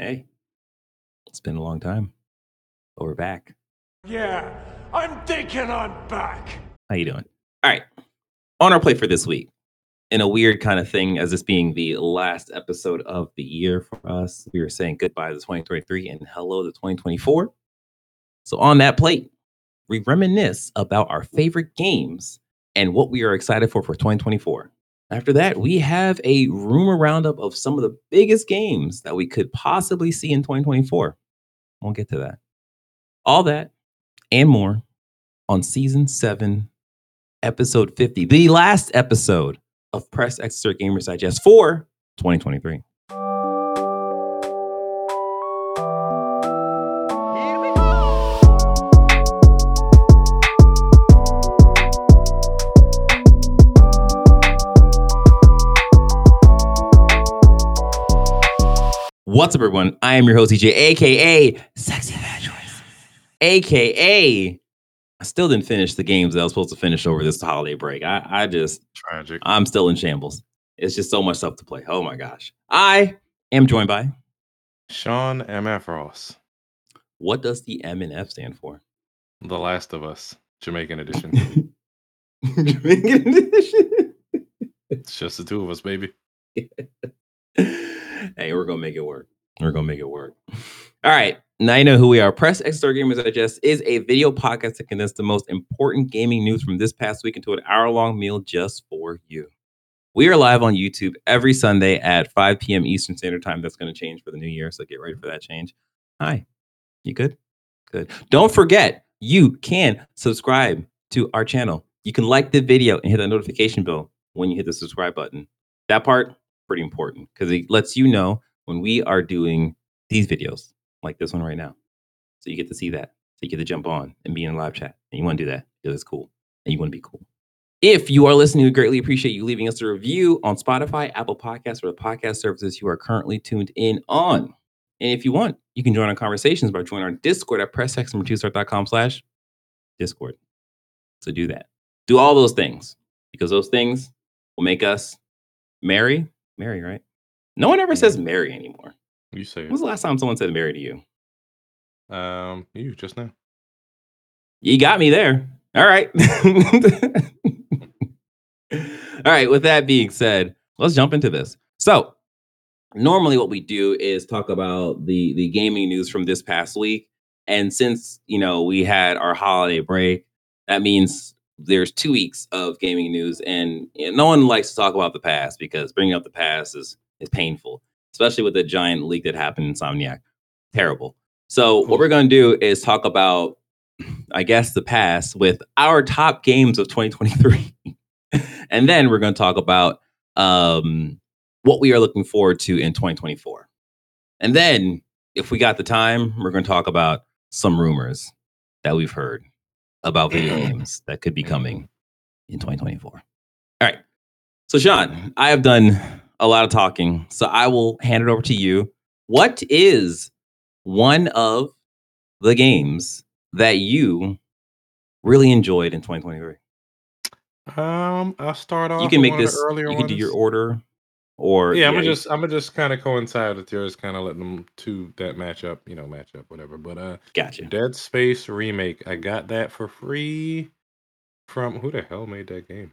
Hey, it's been a long time, but we're back. Yeah, I'm thinking I'm back. How you doing? All right. On our play for this week, in a weird kind of thing, as this being the last episode of the year for us, we were saying goodbye to 2023 and hello to 2024. So on that plate, we reminisce about our favorite games and what we are excited for for 2024. After that, we have a rumor roundup of some of the biggest games that we could possibly see in 2024. We'll get to that. All that and more on season seven, episode 50, the last episode of Press X Gamers Digest for 2023. What's up, everyone? I am your host, DJ, aka Sexy Choice, aka I still didn't finish the games that I was supposed to finish over this holiday break. I, I just, Tragic. I'm still in shambles. It's just so much stuff to play. Oh my gosh. I am joined by Sean M.F. Ross, what does the M and F stand for? The Last of Us, Jamaican edition. Jamaican edition. it's just the two of us, baby. hey, we're gonna make it work. We're gonna make it work. All right. Now you know who we are. Press X Star Gamers Digest is a video podcast that condenses the most important gaming news from this past week into an hour-long meal just for you. We are live on YouTube every Sunday at 5 p.m. Eastern Standard Time. That's going to change for the new year, so get ready for that change. Hi, you good? Good. Don't forget, you can subscribe to our channel. You can like the video and hit the notification bell when you hit the subscribe button. That part pretty important because it lets you know when we are doing these videos like this one right now. So you get to see that. So you get to jump on and be in live chat. And you want to do that because it's cool and you want to be cool. If you are listening, we greatly appreciate you leaving us a review on Spotify, Apple Podcasts, or the podcast services you are currently tuned in on. And if you want, you can join our conversations by joining our Discord at pressxnumber2start.com slash Discord. So do that. Do all those things because those things will make us merry. Merry, right? No one ever says Mary anymore. You say When was the last time someone said Mary to you? Um, you just now. You got me there. All right. All right. With that being said, let's jump into this. So, normally, what we do is talk about the the gaming news from this past week, and since you know we had our holiday break, that means there's two weeks of gaming news, and you know, no one likes to talk about the past because bringing up the past is is painful, especially with the giant leak that happened in Insomniac. Terrible. So, what we're going to do is talk about I guess, the past with our top games of 2023. and then we're going to talk about um, what we are looking forward to in 2024. And then, if we got the time, we're going to talk about some rumors that we've heard about video mm. games that could be mm. coming in 2024. All right. So, Sean, mm-hmm. I have done a lot of talking, so I will hand it over to you. What is one of the games that you really enjoyed in 2023? Um, I'll start off. You can make one of this. earlier You can do your order, or Yeah, I'm gonna just I'm gonna just kind of coincide with yours, kind of letting them to that match up, you know, match up, whatever. But uh, Gotcha. Dead Space remake, I got that for free from who the hell made that game?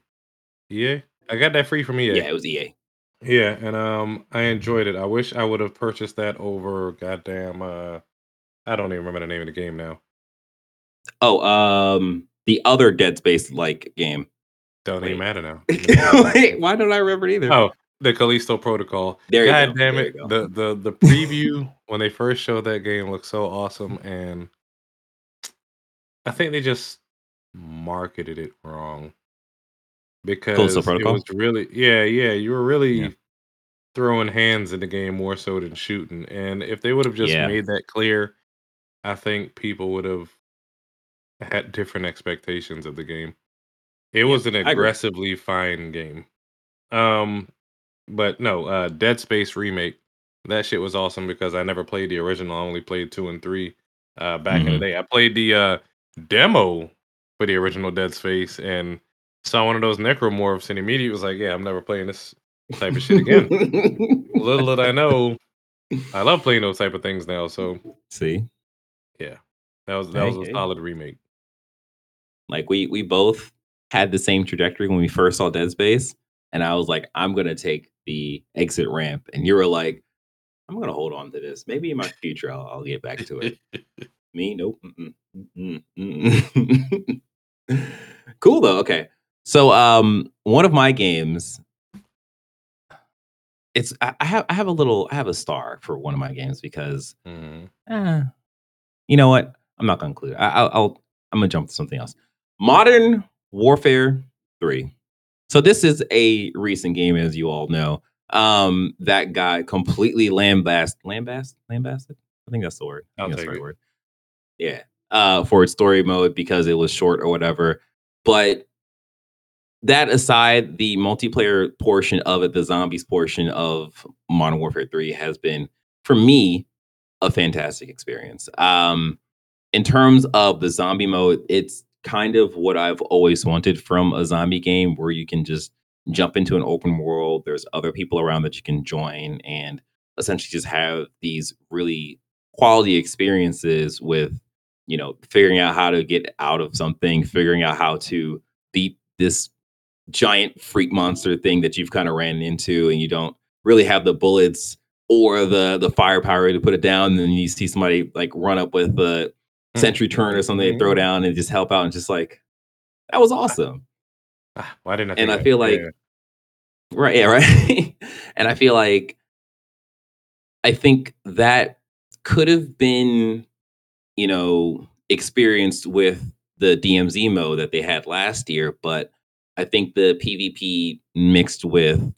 EA. I got that free from EA. Yeah, it was EA. Yeah, and um, I enjoyed it. I wish I would have purchased that over goddamn. Uh, I don't even remember the name of the game now. Oh, um, the other Dead Space like game. Don't Wait. even matter now. Wait, why don't I remember it either? oh, the Callisto Protocol. there you God go. damn there it! The the the preview when they first showed that game looked so awesome, and I think they just marketed it wrong because it Protocol? was really yeah yeah you were really Yeah. throwing hands in the game more so than shooting, and if they would have just Yeah. made that clear, I think people would have had different expectations of the game. It was an aggressively fine game. Um, but no, uh, Dead Space remake. That shit was awesome because I never played the original. I only played two and three uh, back in Mhm. the day. I played the uh, demo for the original Dead Space and saw one of those necromorphs and immediately was like, "Yeah, I'm never playing this type of shit again." Little did I know, I love playing those type of things now. So See, yeah, that was that Hey, was a hey. solid remake. like we we both had the same trajectory when we first saw Dead Space, and I was like, I'm gonna take the exit ramp, and you were like, I'm gonna hold on to this. Maybe in my future I'll, I'll get back to it. Me, nope. Mm-mm, mm-mm, mm-mm. cool though. Okay, so um, one of my games. It's I, I have I have a little I have a star for one of my games because Mhm. Eh, you know what? I'm not gonna include it. I, I'll, I'll I'm gonna jump to something else. Modern Warfare Three. So this is a recent game, as you all know. Um, that got completely lambast, lambast, lambasted. I think that's the word. I think that's the right word. Yeah. Uh, for its story mode because it was short or whatever. But that aside, the multiplayer portion of it, the zombies portion of Modern Warfare 3 has been, for me, a fantastic experience. Um, in terms of the zombie mode, it's kind of what I've always wanted from a zombie game where you can just jump into an open world. There's other people around that you can join and essentially just have these really quality experiences with, you know, figuring out how to get out of something, figuring out how to beat this giant freak monster thing that you've kind of ran into and you don't really have the bullets or the the firepower to put it down and then you see somebody like run up with a Hmm. sentry turn or something they throw down and just help out and just like that was awesome Ah, Why didn't I? and i feel like Yeah. right yeah right and i feel like i think that could have been you know experienced with the dmz mode that they had last year but i think the pvp mixed with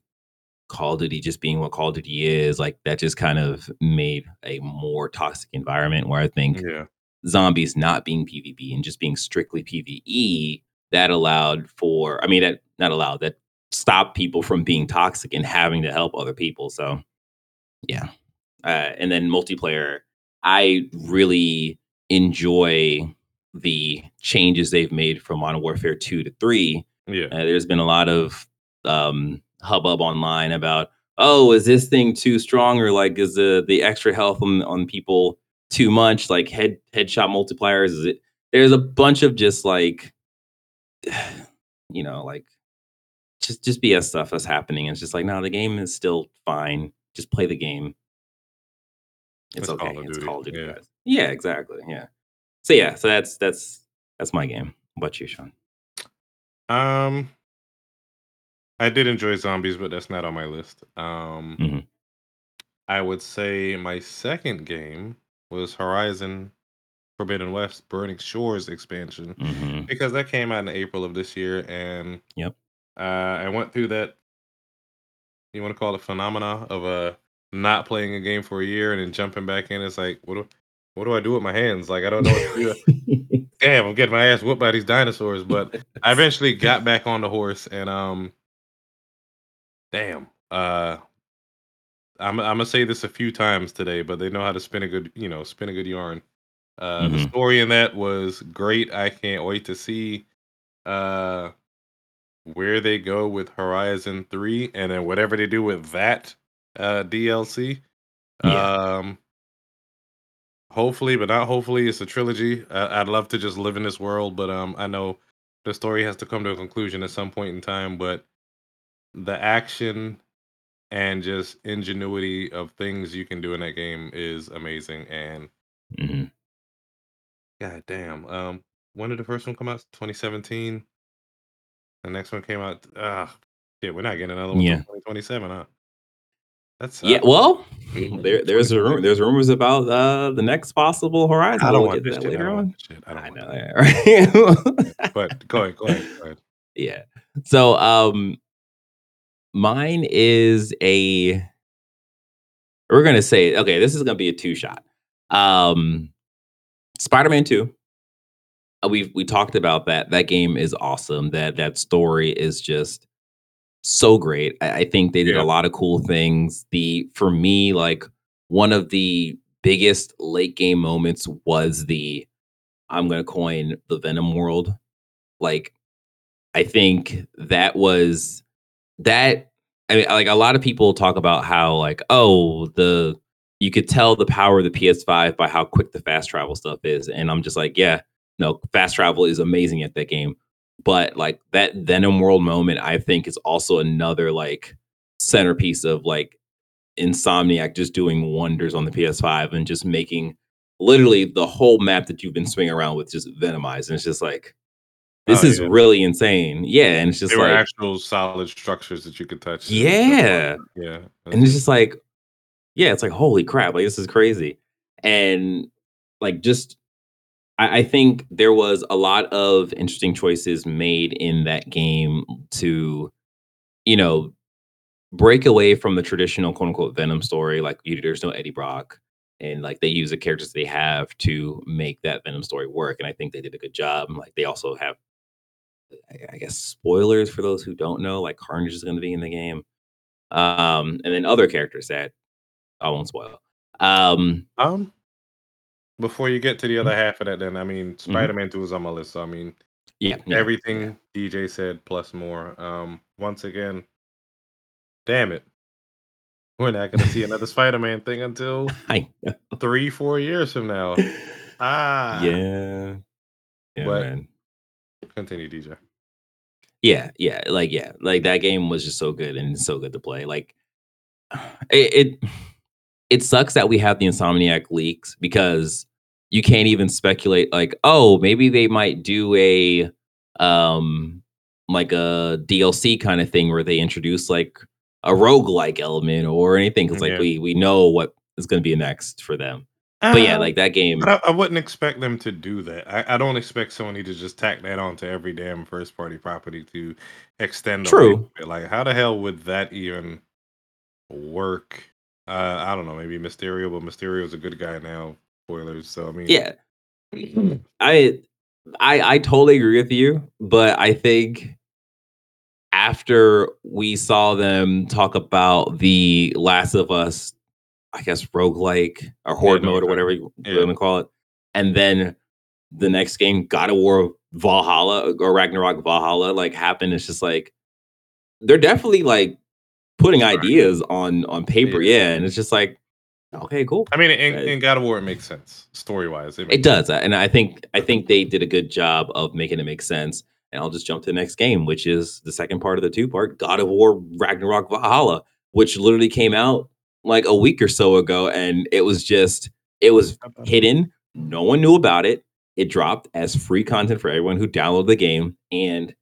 call of duty just being what call of duty is like that just kind of made a more toxic environment where i think yeah, zombies not being PvP and just being strictly PvE, that allowed for, I mean, that not allowed, that stopped people from being toxic and having to help other people. So, yeah. Uh, and then multiplayer, I really enjoy the changes they've made from Modern Warfare 2 to 3. yeah. Uh, there's been a lot of um, hubbub online about, oh, is this thing too strong or like is the the extra health on on people too much? Like head headshot multipliers? Is it? There's a bunch of just like, you know, like just just BS stuff that's happening. It's just like, no, the game is still fine. Just play the game. It's, It's okay. It's Call of Duty, yeah. guys. Yeah, exactly. Yeah. So yeah, so that's that's that's my game. What about you, Sean? Um, I did enjoy zombies, but that's not on my list. Um, Mhm. I would say my second game was Horizon Forbidden West Burning Shores expansion hmm because that came out in April of this year, and Yep. uh, I went through that. You want to call it phenomena of uh, not playing a game for a year and then jumping back in. It's like, what do what do I do with my hands? Like I don't know what to do. Damn, I'm getting my ass whooped by these dinosaurs. But I eventually got back on the horse and um damn. Uh I'm I'm gonna say this a few times today, but they know how to spin a good, you know, spin a good yarn. Uh the Mhm. story in that was great. I can't wait to see uh where they go with Horizon 3 and then whatever they do with that uh DLC. Yeah. Um hopefully, but not hopefully, it's a trilogy. I, I'd love to just live in this world, but um, I know the story has to come to a conclusion at some point in time. But the action and just ingenuity of things you can do in that game is amazing. And hmm god damn, um, when did the first one come out? 2017. The next one came out. Ah, shit, we're not getting another one Yeah. 2027, huh? That's Yeah. Well, Mhm. there there's a rumor, there's rumors about uh the next possible Horizon. I We'll don't want get this that shit. I later don't on. shit. I don't I want know, that. yeah, right? But go ahead, go ahead, go ahead. yeah. So um mine is a we're gonna say okay, this is gonna be a two shot. Um Spider-Man 2. Uh, we we talked about that. That game is awesome. That that story is just so great. I, I think they did Yeah. a lot of cool things. The for me, like one of the biggest late game moments was the I'm gonna coin the Venom world. Like I think that was that I mean like a lot of people talk about how like oh the you could tell the power of the PS5 by how quick the fast travel stuff is. And I'm just like, yeah, no, fast travel is amazing at that game. But like that Venom World moment, I think is also another like centerpiece of like Insomniac just doing wonders on the PS5 and just making literally the whole map that you've been swinging around with just venomized. And it's just like, this Oh, is yeah. really insane. Yeah. And it's just They were like, actual solid structures that you could touch. Yeah. yeah. and it's just like yeah it's like holy crap like this is crazy and like just I, I think there was a lot of interesting choices made in that game to you know break away from the traditional quote unquote venom story like you, there's no eddie brock and like they use the characters they have to make that venom story work and i think they did a good job like they also have I- I guess spoilers for those who don't know, like Carnage is going to be in the game, um, and then other characters that I won't spoil. Um, Um, before you get to the Mm-hmm. other half of that, then I mean, Spider Man Two is on my list. So I mean, yeah, yeah, everything DJ said plus more. Um, once again, damn it, we're not gonna see another Spider Man thing until three, four years from now. Ah, yeah, yeah, But- man. Continue, DJ. Yeah, yeah, like yeah, like that game was just so good and so good to play. Like it, it, it sucks that we have the Insomniac leaks because you can't even speculate. Like, oh, maybe they might do a, um, like a DLC kind of thing where they introduce like a roguelike element or anything. Because like Yeah. we we know what is going to be next for them. But yeah, Um, like that game. I, I wouldn't expect them to do that. I, I don't expect Sony to just tack that onto every damn first party property to extend. the True. Like, how the hell would that even work? Uh, I don't know. Maybe Mysterio, but Mysterio's a good guy now. Spoilers. So I mean, Yeah, I I I totally agree with you, but I think after we saw them talk about the Last of Us, I guess roguelike or horde no, mode or whatever you Yeah. want to call it, and then the next game, God of War Valhalla or Ragnarok Valhalla, like happened. It's just like they're definitely like putting ideas on on paper, Yeah. yeah, and it's just like okay, cool. I mean, in, in God of War, it makes sense story wise. It does, uh, and I think I think they did a good job of making it make sense. And I'll just jump to the next game, which is the second part of the two part God of War Ragnarok Valhalla, which literally came out like a week or so ago, and it was just it was hidden. No one knew about it. It dropped as free content for everyone who downloaded the game, and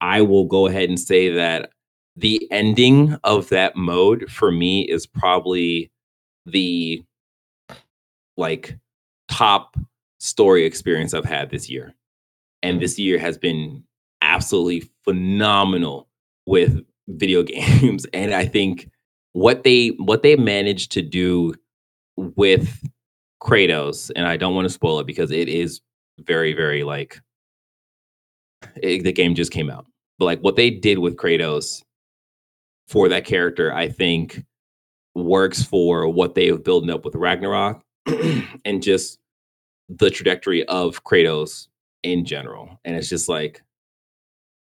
I will go ahead and say that the ending of that mode for me is probably the like top story experience I've had this year. And this year has been absolutely phenomenal with video games. And I think what they what they managed to do with Kratos, and I don't want to spoil it because it is very, very like it, the game just came out. But like what they did with Kratos for that character, I think works for what they have building up with Ragnarok and just the trajectory of Kratos in general. And it's just like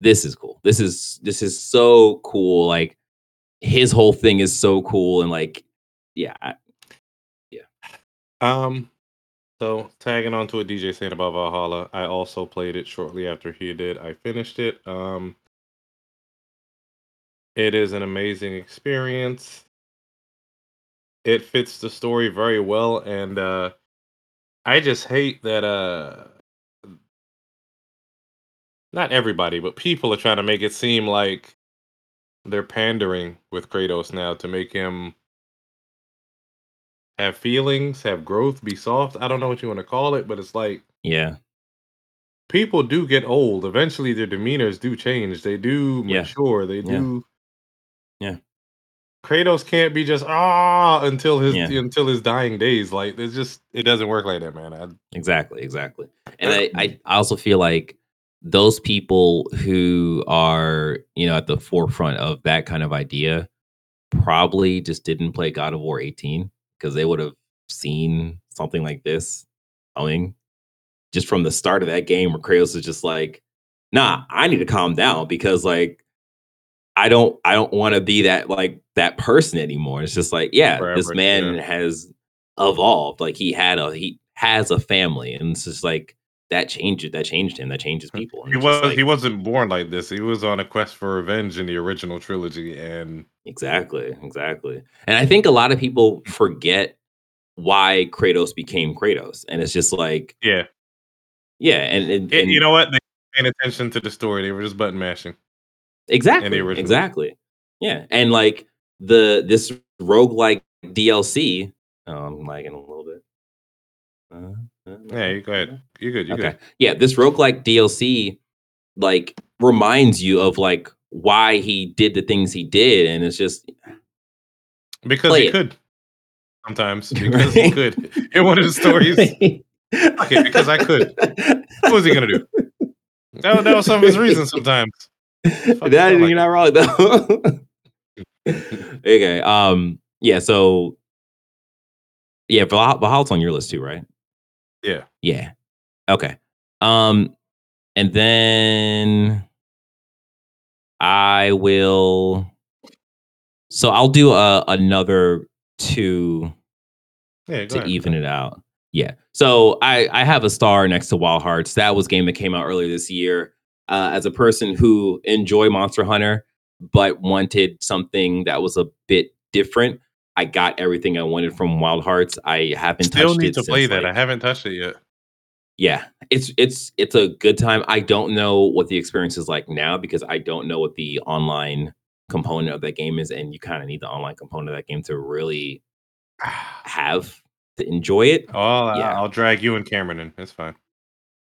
this is cool. This is this is so cool. Like his whole thing is so cool and like yeah, I- Um, so tagging on to what DJ saying about Valhalla, I also played it shortly after he did. I finished it. Um, it is an amazing experience. It fits the story very well, and uh, I just hate that uh, not everybody, but people are trying to make it seem like they're pandering with Kratos now to make him have feelings, have growth, be soft. I don't know what you want to call it, but it's like yeah. people do get old. Eventually, their demeanors do change. They do Yeah. mature. They do. Yeah. Kratos can't be just ah until his Yeah. until his dying days. Like it's just it doesn't work like that, man. I, Exactly, exactly. And I I also feel like those people who are, you know, at the forefront of that kind of idea probably just didn't play God of War 18 because they would have seen something like this coming just from the start of that game where Kratos is just like, nah, I need to calm down because like I don't I don't want to be that like that person anymore. It's just like, yeah, this man yeah. has evolved. Like he had a he has a family, and it's just like that changed that changed him. That changes people. and He was like- he wasn't born like this. He was on a quest for revenge in the original trilogy, and Exactly, exactly. And I think a lot of people forget why Kratos became Kratos. And it's just like, yeah, yeah, and, and, and you know what? They paying attention to the story. They were just button mashing. exactly, exactly. Yeah. And like the this roguelike DLC, oh, I'm lagging a little bit. Uh, Yeah, you go ahead. You're good. You're okay. good. Yeah, this roguelike DLC like reminds you of like why he did the things he did. And it's just Because he it. could. Sometimes because he could. In one of the stories, it, because I could. what was he gonna do? That, that was some of his reasons. Sometimes. Fuck, that, you're not wrong though. okay. Um. Yeah. So. Yeah, Valhalla, Valhalla's on your list too, right? Yeah. Yeah. Okay. Um. And then I will. So I'll do a, another two Yeah. To ahead. even it out. Yeah. So I I have a star next to Wild Hearts. That was a game that came out earlier this year. Uh, as a person who enjoy Monster Hunter but wanted something that was a bit different, I got everything I wanted from Wild Hearts. I haven't Still touched need it to play that. like- I haven't touched it yet. yeah, it's it's it's a good time. I don't know what the experience is like now because I don't know what the online component of that game is, and you kind of need the online component of that game to really have to enjoy it. Oh, I'll, Yeah. I'll drag you and Cameron in. That's fine.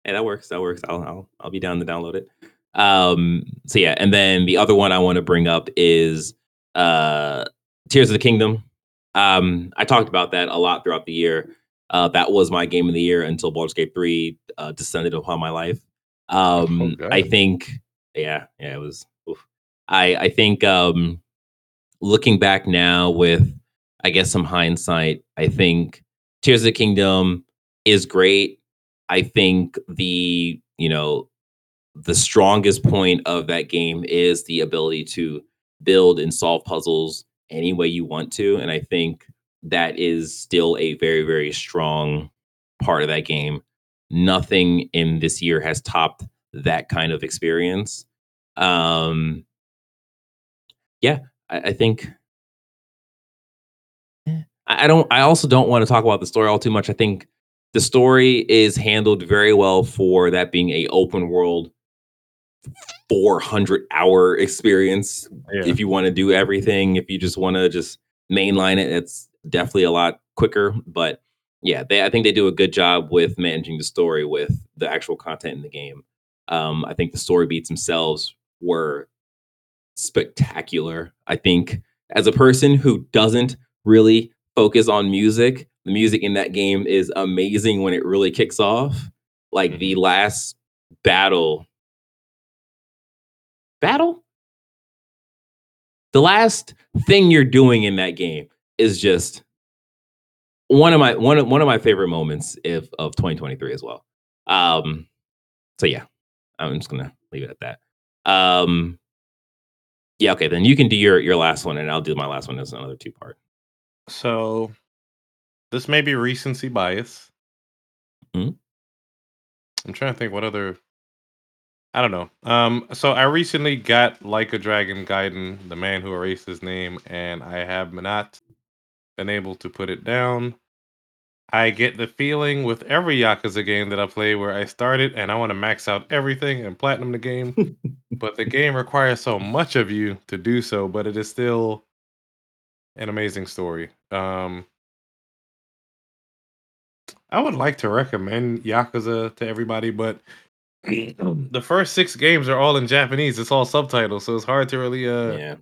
Hey, that works. That works. I'll I'll I'll be down to download it. Um. So yeah, and then the other one I want to bring up is uh Tears of the Kingdom. Um, I talked about that a lot throughout the year. Uh, that was my game of the year until Baldur's Gate three uh, descended upon my life. Um, Oh, I think, yeah, yeah, it was. oof. I I think um, looking back now with, I guess some hindsight, I think Tears of the Kingdom is great. I think the you know the strongest point of that game is the ability to build and solve puzzles any way you want to, and I think that is still a very very strong part of that game. Nothing in this year has topped that kind of experience. Um, yeah, I, I think. Eh, I I don't. I also don't want to talk about the story all too much. I think the story is handled very well for that being a open world 400 hour experience. Yeah. if you want to do everything if you just want to just mainline it it's definitely a lot quicker but yeah they i think they do a good job with managing the story with the actual content in the game. Um i think the story beats themselves were spectacular i think. As a person who doesn't really focus on music the music in that game is amazing when it really kicks off. Like the last battle battle the last thing you're doing in that game is just one of my one of one of my favorite moments if of 2023 as well um so yeah i'm just gonna leave it at that um yeah okay then you can do your your last one and i'll do my last one as another two part So this may be recency bias. Mhm. I'm trying to think what other I don't know. Um so I recently got Like a Dragon Gaiden, the man who erased his name, and I have not been able to put it down. I get the feeling with every Yakuza game that I play where I start it and I want to max out everything and platinum the game, but the game requires so much of you to do so, but it is still an amazing story. Um I would like to recommend Yakuza to everybody, but the first six games are all in Japanese. It's all subtitles, so it's hard to really uh yeah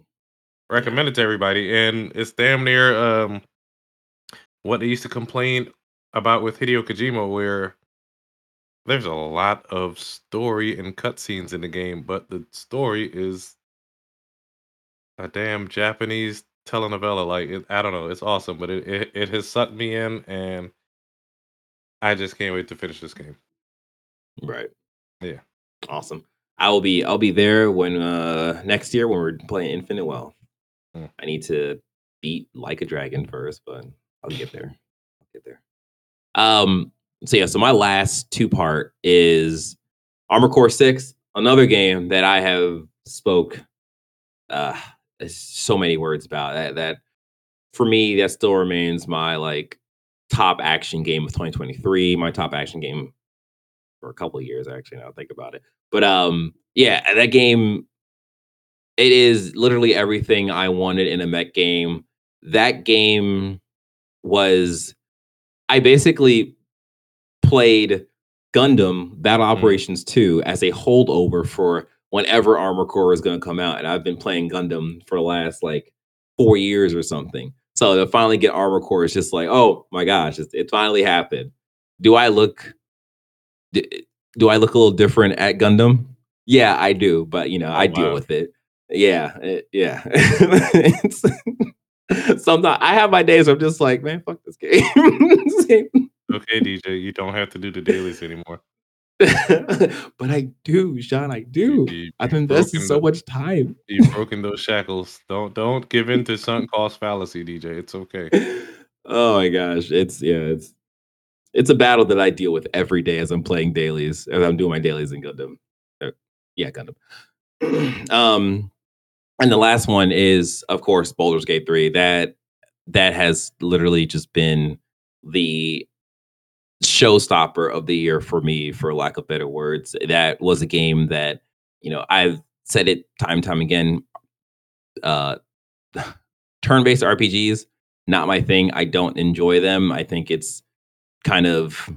recommend it to everybody. And it's damn near um what they used to complain about with Hideo Kojima, where there's a lot of story and cutscenes in the game, but the story is a damn Japanese telenovela. Like it, I don't know, it's awesome, but it, it it has sucked me in, and I just can't wait to finish this game. right Yeah. awesome I will be I'll be there when uh next year when we're playing Infinite Wealth. Hmm. I need to beat like a dragon first, but I'll get there. I'll get there. Um so yeah, so my last two part is Armored Core 6, another game that I have spoke uh so many words about that that for me that still remains my like top action game of 2023, my top action game for a couple years actually now I think about it. But um yeah, that game it is literally everything I wanted in a mech game. That game was I basically played Gundam Battle Mm. Operations 2 as a holdover for whenever Armored Core is going to come out. And I've been playing Gundam for the last like four years or something. So to finally get Armored Core is just like, oh my gosh, it, it finally happened. Do I look d- do I look a little different at Gundam? Yeah, I do, but you know, Oh, I deal with it. Yeah, it- yeah. It's- Sometimes I have my days I'm just like, man, fuck this game. Okay, DJ, you don't have to do the dailies anymore. but I do, Sean. I do. You- I've you've invested so much time. You've broken those shackles. Don't don't give in to sunk cost fallacy, DJ. It's okay. oh my gosh, it's yeah, it's it's a battle that I deal with every day as I'm playing dailies, as I'm doing my dailies in Gundam. Uh, yeah, Gundam. um, and the last one is, of course, Baldur's Gate three. That that has literally just been the showstopper of the year for me, for lack of better words. That was a game that you know I've said it time time again. Uh, turn-based RPGs not my thing. I don't enjoy them. I think it's kind of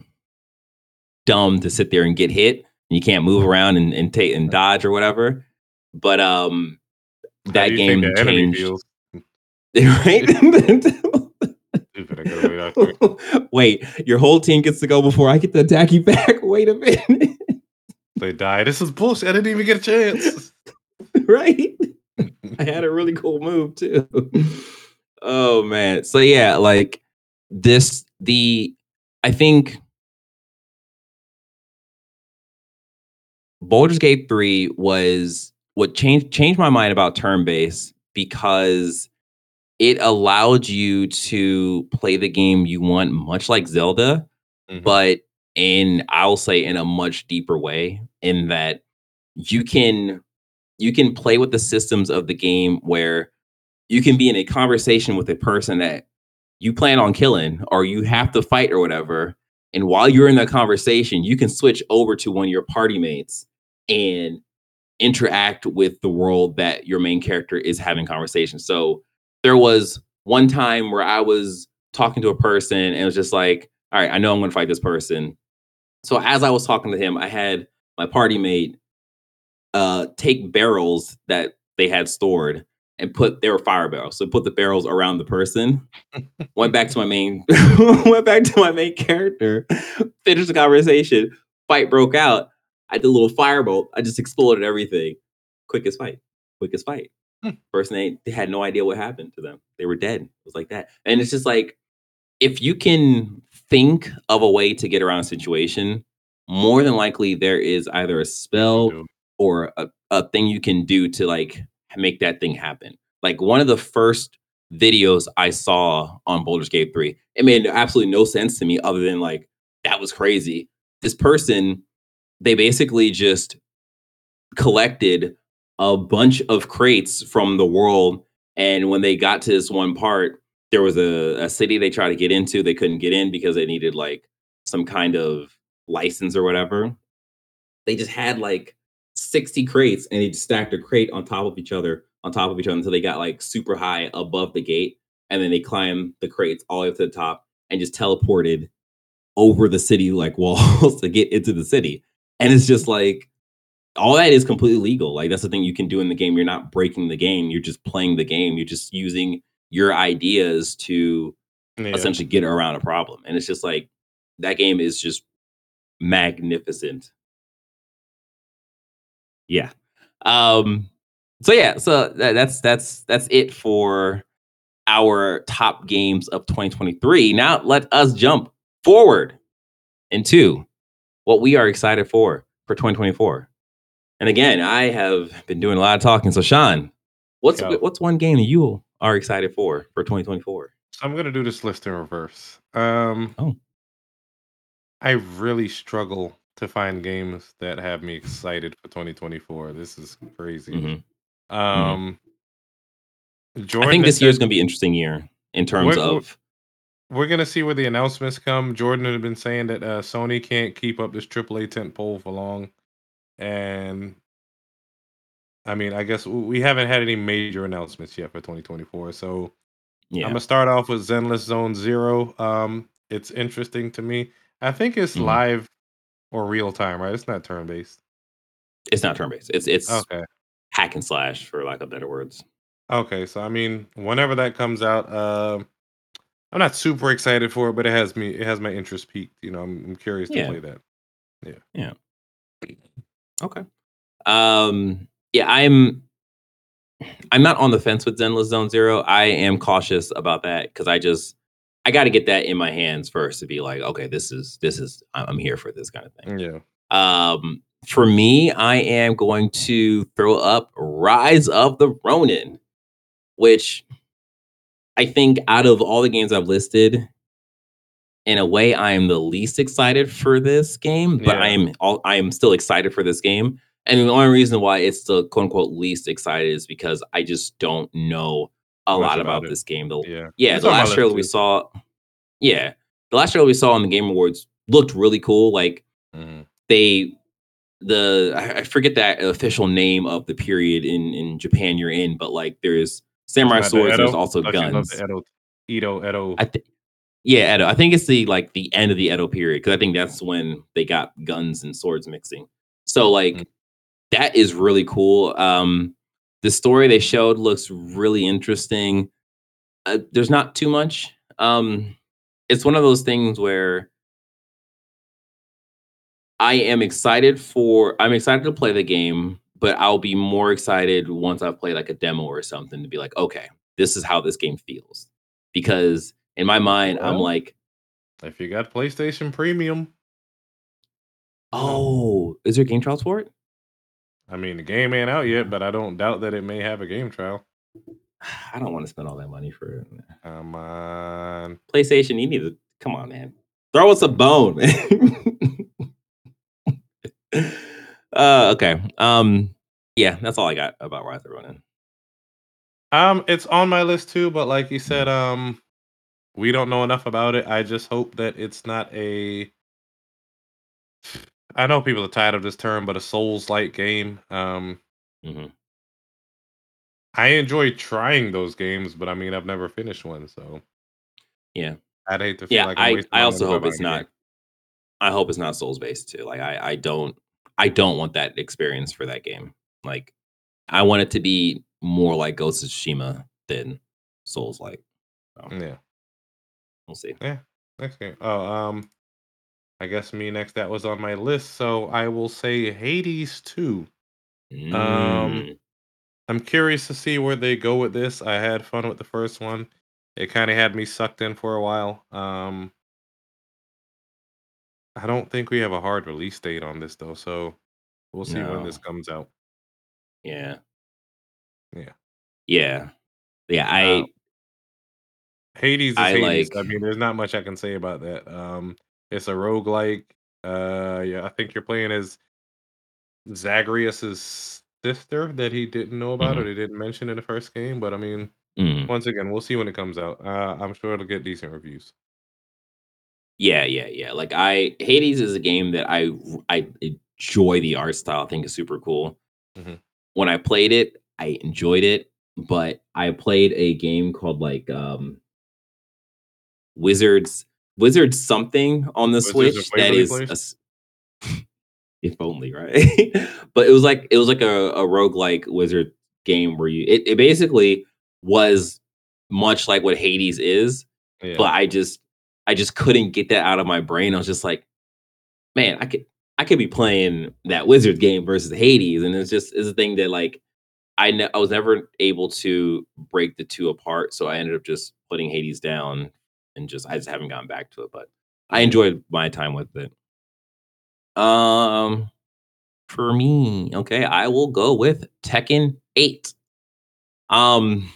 dumb to sit there and get hit. And you can't move around and, and take and dodge or whatever. But um, that game think the enemy changed. right? Stupid, I gotta wait. Wait, your whole team gets to go before I get to attack you back. Wait a minute. They die. This is bullshit. I didn't even get a chance. right? I had a really cool move too. Oh man. So yeah, like this the I think Baldur's Gate 3 was what changed changed my mind about turn based because it allowed you to play the game you want much like Zelda, Mhm. but in I'll say in a much deeper way in that you can you can play with the systems of the game where you can be in a conversation with a person that you plan on killing or you have to fight or whatever and while you're in that conversation you can switch over to one of your party mates and interact with the world that your main character is having conversation so there was one time where i was talking to a person and it was just like all right i know i'm going to fight this person. So as i was talking to him i had my party mate uh take barrels that they had stored and put they were fire barrels so put the barrels around the person. Went back to my main went back to my main character finished the conversation fight broke out. I did a little firebolt i just exploded everything. Quickest fight quickest fight. Hmm. person they, they had no idea what happened to them. They were dead. It was like that. And it's just like if you can think of a way to get around a situation more than likely there is either a spell or a, a thing you can do to like make that thing happen. Like one of the first videos I saw on Baldur's Gate 3, it made absolutely no sense to me other than like that was crazy. This person, they basically just collected a bunch of crates from the world. And when they got to this one part, there was a, a city they tried to get into. They couldn't get in because they needed like some kind of license or whatever. They just had like 60 crates and they just stacked a crate on top of each other, on top of each other until they got like super high above the gate. And then they climbed the crates all the way up to the top and just teleported over the city like walls to get into the city. And it's just like all that is completely legal. Like that's the thing you can do in the game. You're not breaking the game. You're just playing the game. You're just using your ideas to Yeah. essentially get around a problem. And it's just like that game is just magnificent. Yeah. Um so yeah, so that, that's that's that's it for our top games of 2023. Now let us jump forward into what we are excited for for 2024. And again, I have been doing a lot of talking. So, Sean, what's Go. what's one game that you are excited for for 2024? I'm gonna do this list in reverse. Um, Oh. I really struggle to find games that have me excited for 2024. This is crazy. Mhm. Um, Jordan, I think this year's said going to be interesting year in terms what- of we're gonna see where the announcements come. Jordan had been saying that uh, Sony can't keep up this AAA tent pole for long, and I mean, I guess we haven't had any major announcements yet for 2024. So yeah. I'm gonna start off with Zenless Zone Zero. Um, it's interesting to me. I think it's Mhm. live or real time, right? It's not turn based. It's not turn based. It's it's Okay. hack and slash for lack of better words. Okay, so I mean, whenever that comes out, um, I'm not super excited for it, but it has me. It has my interest peaked. You know, I'm, I'm curious to play that. Yeah. Yeah. Okay. Um yeah, I'm I'm not on the fence with Zenless Zone Zero. I am cautious about that because I just I got to get that in my hands first to be like, okay, this is this is I'm here for this kind of thing. Yeah. Um, for me, I am going to throw up Rise of the Ronin, which I think out of all the games I've listed, in a way, I am the least excited for this game, but I am all I am still excited for this game. And the only reason why it's the quote unquote least excited is because I just don't know a lot about about this game. The Yeah. yeah, the last trailer we saw, yeah, the last trailer we saw on the Game Awards looked really cool. Like Mhm. they, the I, I forget that official name of the period in in Japan you're in, but like there's samurai Not the swords. There's also loved guns. the Edo, Edo. I yeah, Edo. I think it's the like the end of the Edo period because I think that's when they got guns and swords mixing. So like Mm. that is really cool. Um, the story they showed looks really interesting. Uh, there's not too much. Um, it's one of those things where I am excited for. I'm excited to play the game, but I'll be more excited once I've played like a demo or something to be like, okay, this is how this game feels. Because in my mind, I'm like, if you got PlayStation Premium, oh, is there game trials for it? I mean, the game ain't out yet, but I don't doubt that it may have a game trial. I don't want to spend all that money for it. Come on. PlayStation. You need to come on, man. Throw us a bone. uh, okay. Um, yeah, that's all I got about Rise of Ronin. Um, it's on my list too, but like you said, um, we don't know enough about it. I just hope that it's not a. I know people are tired of this term, but a Souls-like game. Um, Mhm. I enjoy trying those games, but I mean, I've never finished one, so Yeah. I'd hate to feel Yeah, like I, I also hope it's not. game. I hope it's not Souls based too. Like I, I don't, I don't want that experience for that game. Like I want it to be more like Ghost of Tsushima than Souls like. So Yeah. we'll see. Yeah, next game. Oh, um, I guess me next. That was on my list, so I will say Hades 2. Um, Mm, I'm curious to see where they go with this. I had fun with the first one. It kind of had me sucked in for a while. Um, I don't think we have a hard release date on this though, so we'll see when this comes out. yeah. Yeah. Yeah. Yeah. I, Um, Hades is I Hades. I mean, there's not much I can say about that. Um, it's a roguelike. Uh, yeah, I think you're playing as Zagreus's sister that he didn't know about or Mhm. they didn't mention in the first game. But I mean, mm, once again, we'll see when it comes out. Uh, I'm sure it'll get decent reviews. yeah. Yeah. Yeah. Like I, Hades is a game that I, I enjoy the art style. I think is super cool. Mhm. When I played it, I enjoyed it, but I played a game called like, um, Wizards Wizards something on the Wizards Switch that is Waverly is Place? a if only right but it was like it was like a, a roguelike wizard game where you it, it basically was much like what Hades is Yeah. but I just I just couldn't get that out of my brain I was just like man I could I could be playing that wizard game versus Hades and it's just it's a thing that like I ne- I was never able to break the two apart so I ended up just putting Hades down and just I just haven't gone back to it but I enjoyed my time with it um for me. Okay, I will go with Tekken 8. Um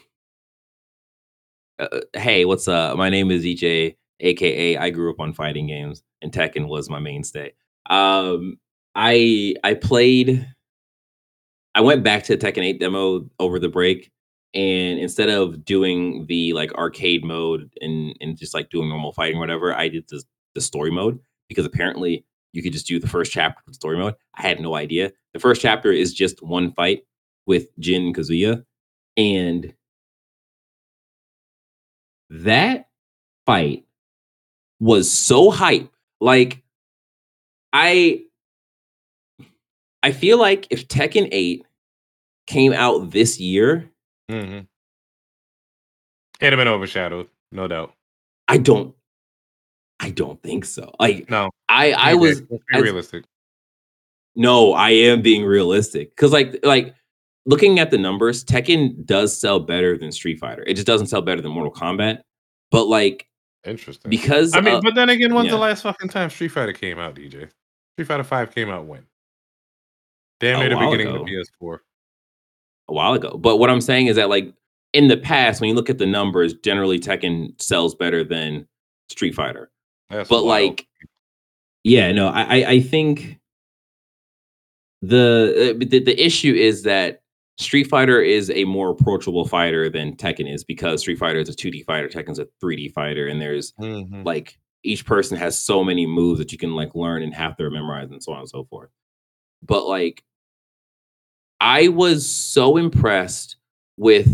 uh, uh, hey, what's up? My name is DJ, aka I grew up on fighting games, and Tekken was my mainstay. Um, I I played. I went back to Tekken 8 demo over the break, and instead of doing the like arcade mode and and just like doing normal fighting, or whatever, I did the the story mode because apparently you could just do the first chapter with story mode. I had no idea. The first chapter is just one fight with Jin Kazuya, and that fight was so hype. Like I I feel like if Tekken 8 came out this year, hmm It'd have been overshadowed, no doubt. I don't I don't think so. Like No, I I was let's be as realistic. no, I am being realistic cuz like like looking at the numbers, Tekken does sell better than Street Fighter. It just doesn't sell better than Mortal Kombat. But like Interesting. because I mean, uh but then again, when's the yeah, last fucking time Street Fighter came out, DJ? Street Fighter Five came out when? Damn a near the while beginning of the ago. PS4. A while ago. But what I'm saying is that like in the past when you look at the numbers, generally Tekken sells better than Street Fighter. That's But wild. like yeah, no, I I, think the, uh, the the issue is that Street Fighter is a more approachable fighter than Tekken is because Street Fighter is a 2D fighter, Tekken's a 3D fighter, and there's Mhm. like each person has so many moves that you can like learn and have to memorize and so on and so forth. But like I was so impressed with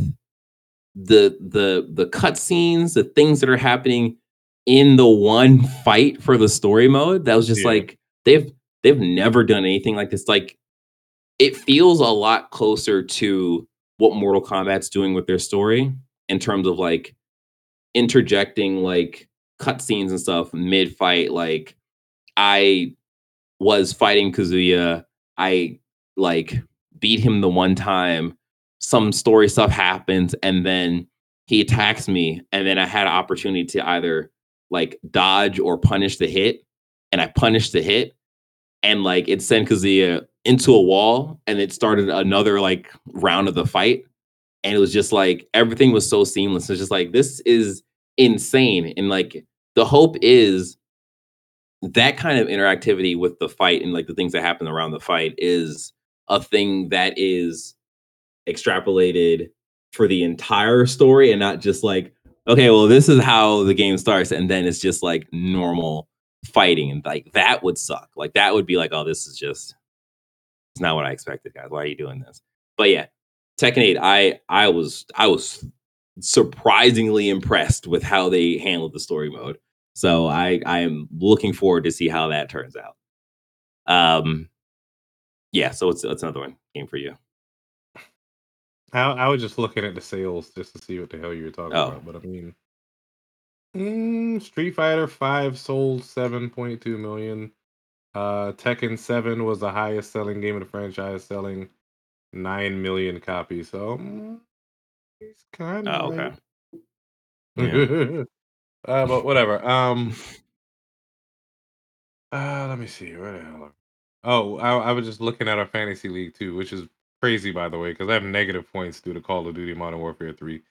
the the the cutscenes, the things that are happening in the one fight for the story mode. That was just Yeah. like they've they've never done anything like this. Like it feels a lot closer to what Mortal Kombat's doing with their story in terms of like interjecting like cutscenes and stuff mid fight. Like I was fighting Kazuya. I like beat him the one time. Some story stuff happens, and then he attacks me, and then I had an opportunity to either like dodge or punish the hit, and I punished the hit, and like it sent Kazuya into a wall, and it started another like round of the fight, and it was just like everything was so seamless. It's just like this is insane, and like the hope is that kind of interactivity with the fight and like the things that happen around the fight is a thing that is extrapolated for the entire story and not just like okay well this is how the game starts and then it's just like normal fighting and like that would suck. Like that would be like oh this is just it's not what i expected guys. Why are you doing this? But yeah tekken 8 i i was i was surprisingly impressed with how they handled the story mode. So i i am looking forward to see how that turns out. Um yeah so it's it's another one game for you I, I was just looking at the sales just to see what the hell you were talking Oh. about. But I mean, mm, Street Fighter Five sold seven point two million. Uh, Tekken Seven was the highest selling game of the franchise, selling nine million copies. So mm, it's kind oh of okay yeah uh, but whatever. Um, uh, let me see. Where the hell? Oh, I, I was just looking at our fantasy league too, which is crazy by the way, because I have negative points due to Call of Duty Modern Warfare Three.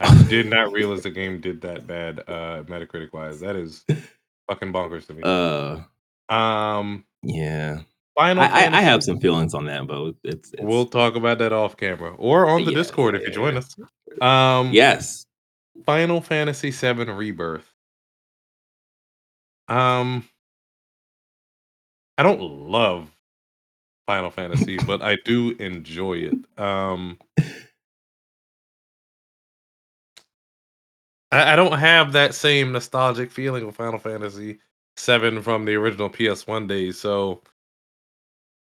I did not realize the game did that bad, uh, Metacritic wise. That is fucking bonkers to me. uh Um, yeah Final I, I i have some feelings on that but it's it's We'll talk about that off camera or on the yeah Discord yeah if you join us. Um, yes Final Fantasy VII Rebirth. Um, I don't love Final Fantasy, but I do enjoy it. Um, I, I don't have that same nostalgic feeling of Final Fantasy VII from the original PS1 days. So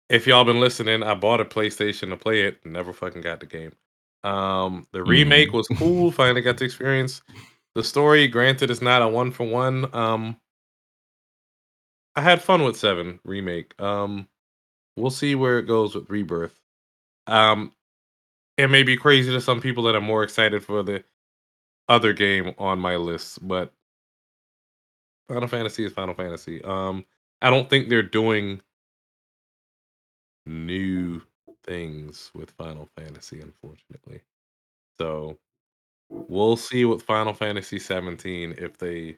if y'all been listening, I bought a PlayStation to play it. Never fucking got the game. Um, the remake Mhm. was cool. Finally got to experience the story. Granted, it's not a one for one. Um, I had fun with Seven remake. Um, we'll see where it goes with Rebirth. Um, it may be crazy to some people that are more excited for the other game on my list, but Final Fantasy is Final Fantasy. Um, I don't think they're doing new things with Final Fantasy, unfortunately. So we'll see with Final Fantasy 17 if they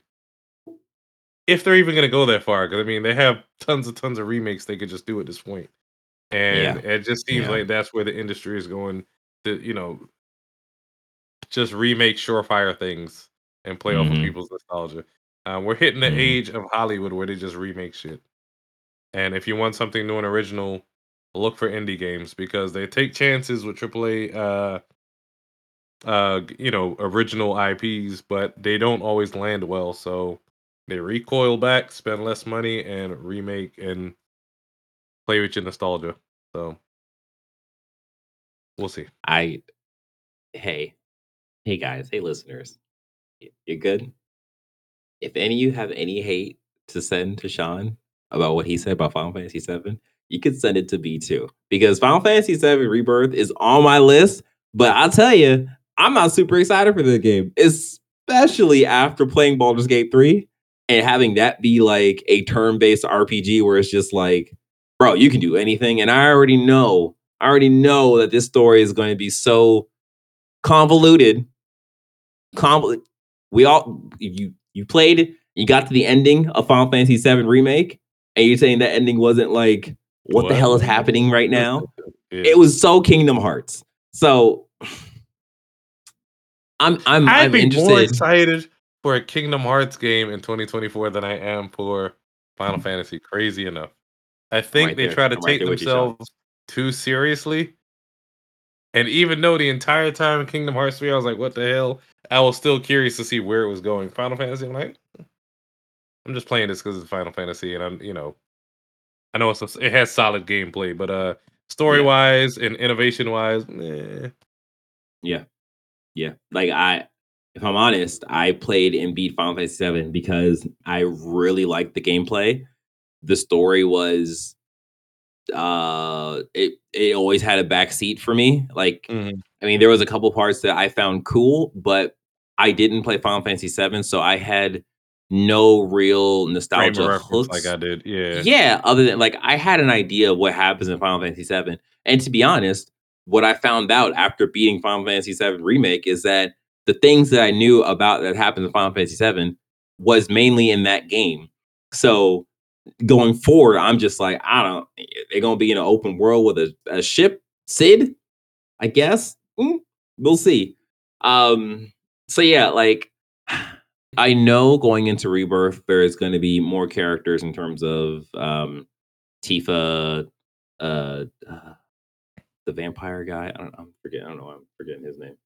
if they're even gonna go that far. Because I mean, they have tons and tons of remakes they could just do at this point, and Yeah. it just seems Yeah. like that's where the industry is going. To you know, just remake surefire things and play off of Mhm. people's nostalgia. Uh, we're hitting the Mhm. age of Hollywood where they just remake shit. And if you want something new and original, look for indie games because they take chances with AAA, uh, uh, you know, original IPs, but they don't always land well. So they recoil back, spend less money, and remake and play with your nostalgia. So we'll see. I hey, hey guys, hey listeners, y- you good? If any of you have any hate to send to Sean about what he said about Final Fantasy VII, you could send it to me too. Because Final Fantasy VII Rebirth is on my list, but I'll tell you, I'm not super excited for the game, especially after playing Baldur's Gate 3 and having that be like a turn-based RPG where it's just like, bro, you can do anything. And I already know, I already know that this story is going to be so convoluted. Convol- we all you you played you got to the ending of Final Fantasy VII Remake, and you're saying that ending wasn't like what, the hell is happening right now? Yeah. It was so Kingdom Hearts. So I'm I'm I'd I'm be more excited for a Kingdom Hearts game in 2024 than I am for Final Fantasy. Crazy enough. I think right they there. try to I'm take there with you, Sean. themselves too seriously. And even though the entire time Kingdom Hearts 3, I was like, what the hell? I was still curious to see where it was going. Final Fantasy, I'm like, I'm just playing this because it's Final Fantasy, and I'm, you know, I know it's a, it has solid gameplay, but uh, story wise and innovation wise, eh. Yeah. Yeah. Like I if I'm honest, I played and beat Final Fantasy 7 because I really liked the gameplay. The story was uh it it always had a backseat for me. Like Mhm. I mean there was a couple parts that I found cool, but I didn't play Final Fantasy 7, so I had no real nostalgia hooks. like I did. Yeah. Yeah, other than like I had an idea of what happens in Final Fantasy VII, and to be honest, what I found out after beating Final Fantasy VII Remake is that the things that I knew about that happened in Final Fantasy VII was mainly in that game. So going forward, I'm just like, I don't. They're gonna be in an open world with a, a ship, Sid. I guess Mm, we'll see. Um. So yeah, like I know going into Rebirth, there is going to be more characters in terms of um, Tifa, uh, uh, the vampire guy. I don't. I'm forgetting. I don't know. I'm forgetting his name.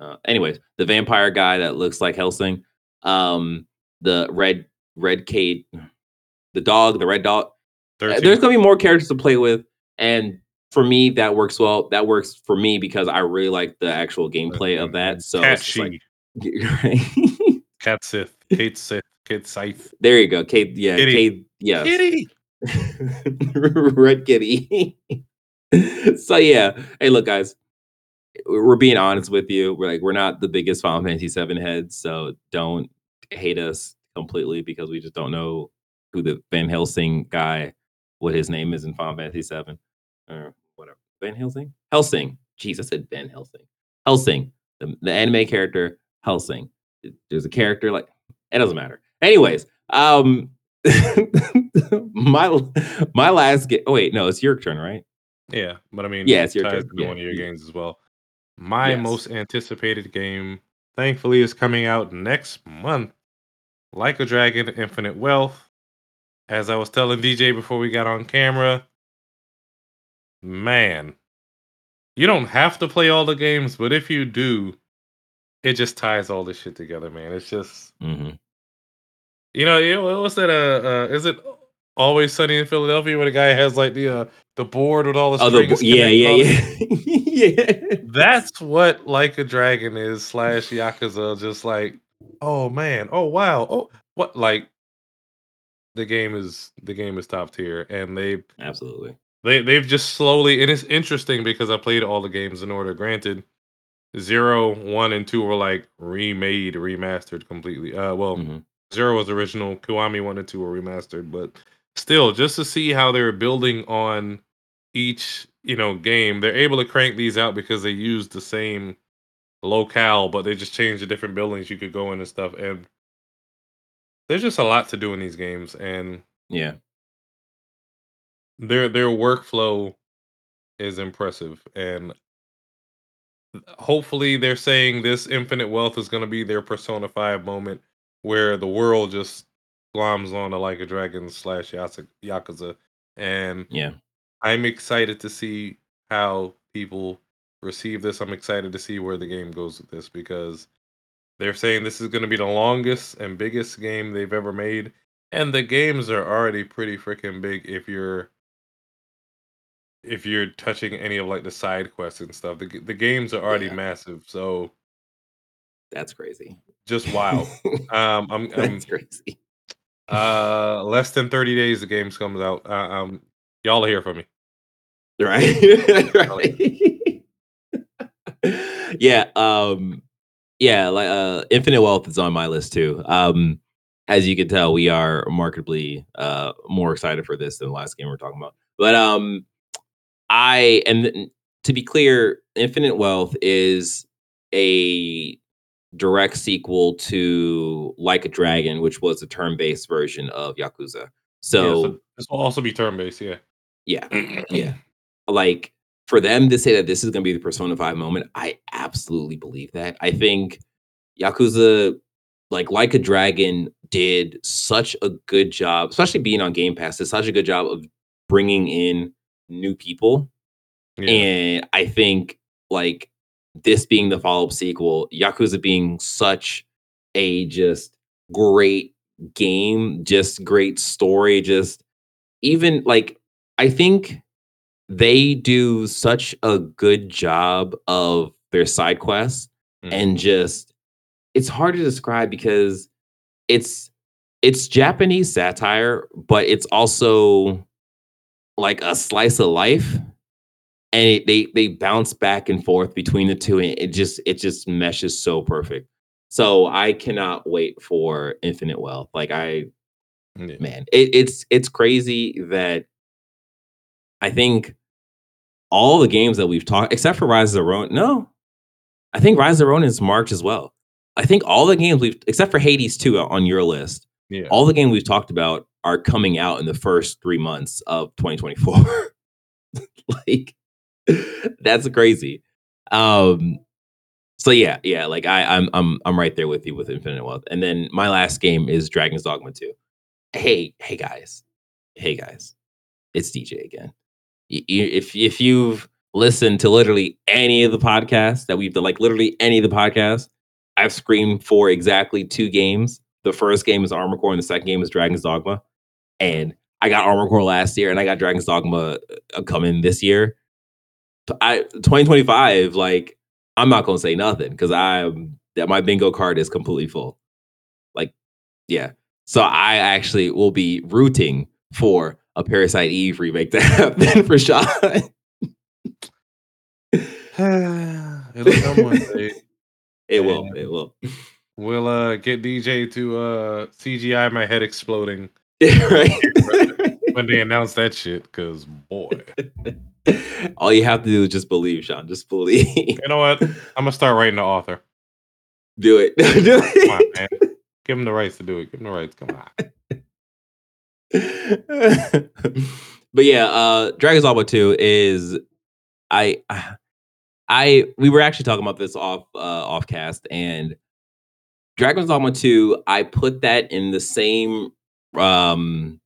Uh, anyways, the vampire guy that looks like Helsing. Um, the red red Kate, the dog, the red dog. Uh, 13. There's gonna be more characters to play with, and for me, that works well. That works for me because I really like the actual gameplay of that. So Cat it's like? Cat Sith, Kate Sith, Kate Scythe. there you go, Kate. Yeah, Kitty. Kate. Yes, Kitty. red kitty. so yeah, hey, look, guys, we're being honest with you. We're like, we're not the biggest Final Fantasy VII heads, so don't hate us completely because we just don't know who the Van Helsing guy, what his name is in Final Fantasy VII, or whatever. Van Helsing, Helsing. Jeez, I said Van Helsing. Helsing, the, the anime character Helsing. There's a character like it doesn't matter. Anyways, um, my my last game. Oh wait, no, it's your turn, right? Yeah, but I mean, Yeah, it's your ties turn. Yeah, one of your games as well. My Yes. most anticipated game, thankfully, is coming out next month. Like a Dragon, Infinite Wealth. As I was telling DJ before we got on camera, man, you don't have to play all the games, but if you do, it just ties all this shit together, man. It's just Mm-hmm. You know, you know, what's that? Uh, uh, is it always sunny in Philadelphia where the guy has like the uh, the board with all the Oh, strings? yeah, yeah, on yeah, yeah. That's what Like a Dragon is slash Yakuza. Just like, oh man, oh wow, oh what? Like the game is the game is top tier, and they Absolutely. they they've just slowly. And it's interesting because I played all the games in order. Granted, zero, one, and two were like remade, remastered completely. Uh, well, Mhm. Zero was original. Kiwami one and two were remastered, but still, just to see how they're building on each you know game. They're able to crank these out because they use the same locale, but they just change the different buildings you could go in and stuff. And there's just a lot to do in these games, and Yeah. their their workflow is impressive. And hopefully, they're saying this Infinite Wealth is going to be their Persona Five moment, where the world just gloms on to like a dragon slash Yakuza, and Yeah. I'm excited to see how people receive this. I'm excited to see where the game goes with this because they're saying this is going to be the longest and biggest game they've ever made, and the games are already pretty freaking big. If you're if you're touching any of like the side quests and stuff, the the games are already Yeah. massive. So That's crazy. just wow. um, I'm, I'm That's crazy. Uh less than 30 days the games comes out. Uh, um, y'all will hear from me. Right. right. yeah. Um, yeah, like uh Infinite Wealth is on my list too. Um, as you can tell, we are markedly uh more excited for this than the last game we are talking about. But um I and to be clear, Infinite Wealth is a direct sequel to Like a Dragon, which was a turn-based version of Yakuza. Yeah, So so this will also be turn based. Yeah. yeah, yeah. Like for them to say that this is going to be the Persona 5 moment, I absolutely believe that. I think Yakuza, like like a Dragon, did such a good job, especially being on Game Pass, did such a good job of bringing in new people. Yeah. And I think like this being the follow-up sequel, Yakuza being such a just great game, just great story, just even like I think they do such a good job of their side quests Mhm. and just it's hard to describe because it's it's Japanese satire, but it's also like a slice of life. And it, they they bounce back and forth between the two, and it just it just meshes so perfect. So I cannot wait for Infinite Wealth. Like I Yeah. man, it, it's it's crazy that I think all the games that we've talked, except for Rise of the Ronin, no, I think Rise of the Ronin is March as well. I think all the games we've, except for Hades 2 on your list, Yeah. all the games we've talked about are coming out in the first three months of 2024. like, that's crazy. Um, so yeah, yeah, like I, I'm, I'm, I'm right there with you with Infinite Wealth. And then my last game is Dragon's Dogma 2. Hey, hey guys, hey guys, it's DJ again. Y- y- If if you've listened to literally any of the podcasts that we've done, like literally any of the podcasts, I've screamed for exactly two games. The first game is Armored Core, and the second game is Dragon's Dogma. And I got Armored Core last year, and I got Dragon's Dogma uh, coming this year. I 2025, like I'm not gonna say nothing because I'm that my bingo card is completely full. Like, yeah. So I actually will be rooting for a Parasite Eve remake to happen for Sean. It'll come one day. It will. It will. We'll uh get DJ to uh CGI my head exploding right. when they announce that shit. Cause boy, All you have to do is just believe, Sean. Just believe. you know what? I'm gonna start writing the author. do it. do Come on, man. Give him the rights to do it. Give him the rights. Come on. but yeah, uh Dragon's Dogma 2 is I I we were actually talking about this off uh off cast and Dragon's Dogma 2, I put that in the same um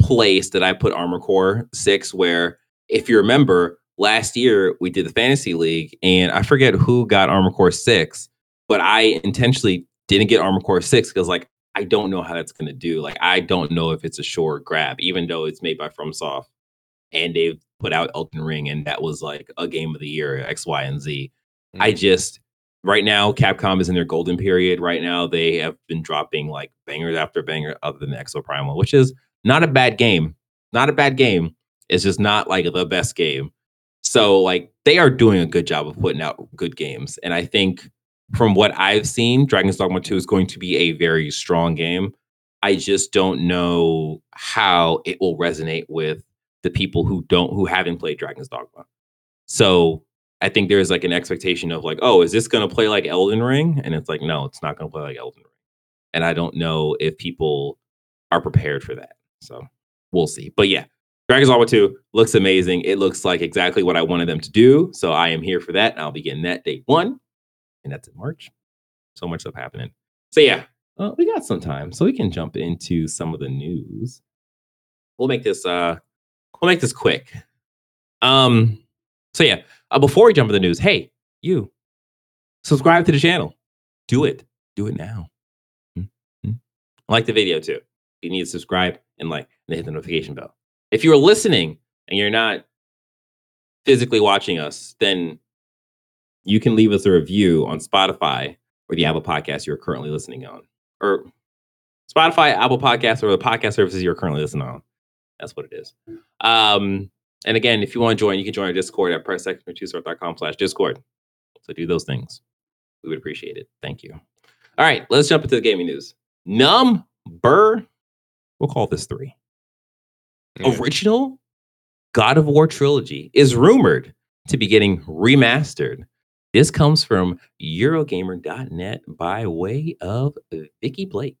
place that I put Armored Core 6 where if you remember last year we did the fantasy league and I forget who got Armored Core 6 but I intentionally didn't get Armored Core 6 cuz like I don't know how that's going to do. Like I don't know if it's a sure grab even though it's made by FromSoft and they've put out Elden Ring and that was like a game of the year X Y and Z. Hmm. I just right now Capcom is in their golden period. Right now they have been dropping like bangers after banger other than Exoprimal, which is not a bad game. Not a bad game. It's just not like the best game. So like they are doing a good job of putting out good games. And I think from what I've seen, Dragon's Dogma 2 is going to be a very strong game. I just don't know how it will resonate with the people who don't who haven't played Dragon's Dogma. So I think there's like an expectation of like, oh, is this going to play like Elden Ring? And it's like, no, it's not going to play like Elden Ring. And I don't know if people are prepared for that. So we'll see. But yeah, Dragon's Dogma 2 looks amazing. It looks like exactly what I wanted them to do. So I am here for that. And I'll begin that day one. And that's in March. So much stuff happening. So yeah, uh, we got some time. So we can jump into some of the news. We'll make this uh we'll make this quick. Um so yeah, uh, before we jump into the news, hey, you subscribe to the channel. Do it. Do it now. Mm-hmm. Like the video too. You need to subscribe and like and hit the notification bell. If you're listening and you're not physically watching us, then you can leave us a review on Spotify or the Apple Podcast you're currently listening on, or Spotify, Apple Podcasts, or the podcast services you're currently listening on. That's what it is. Um, and again, if you want to join, you can join our Discord at pressx2start.com slash Discord. So do those things. We would appreciate it. Thank you. All right, let's jump into the gaming news. Number, we'll call this three. Yeah. Original God of War trilogy is rumored to be getting remastered. This comes from Eurogamer.net by way of Vikki Blake.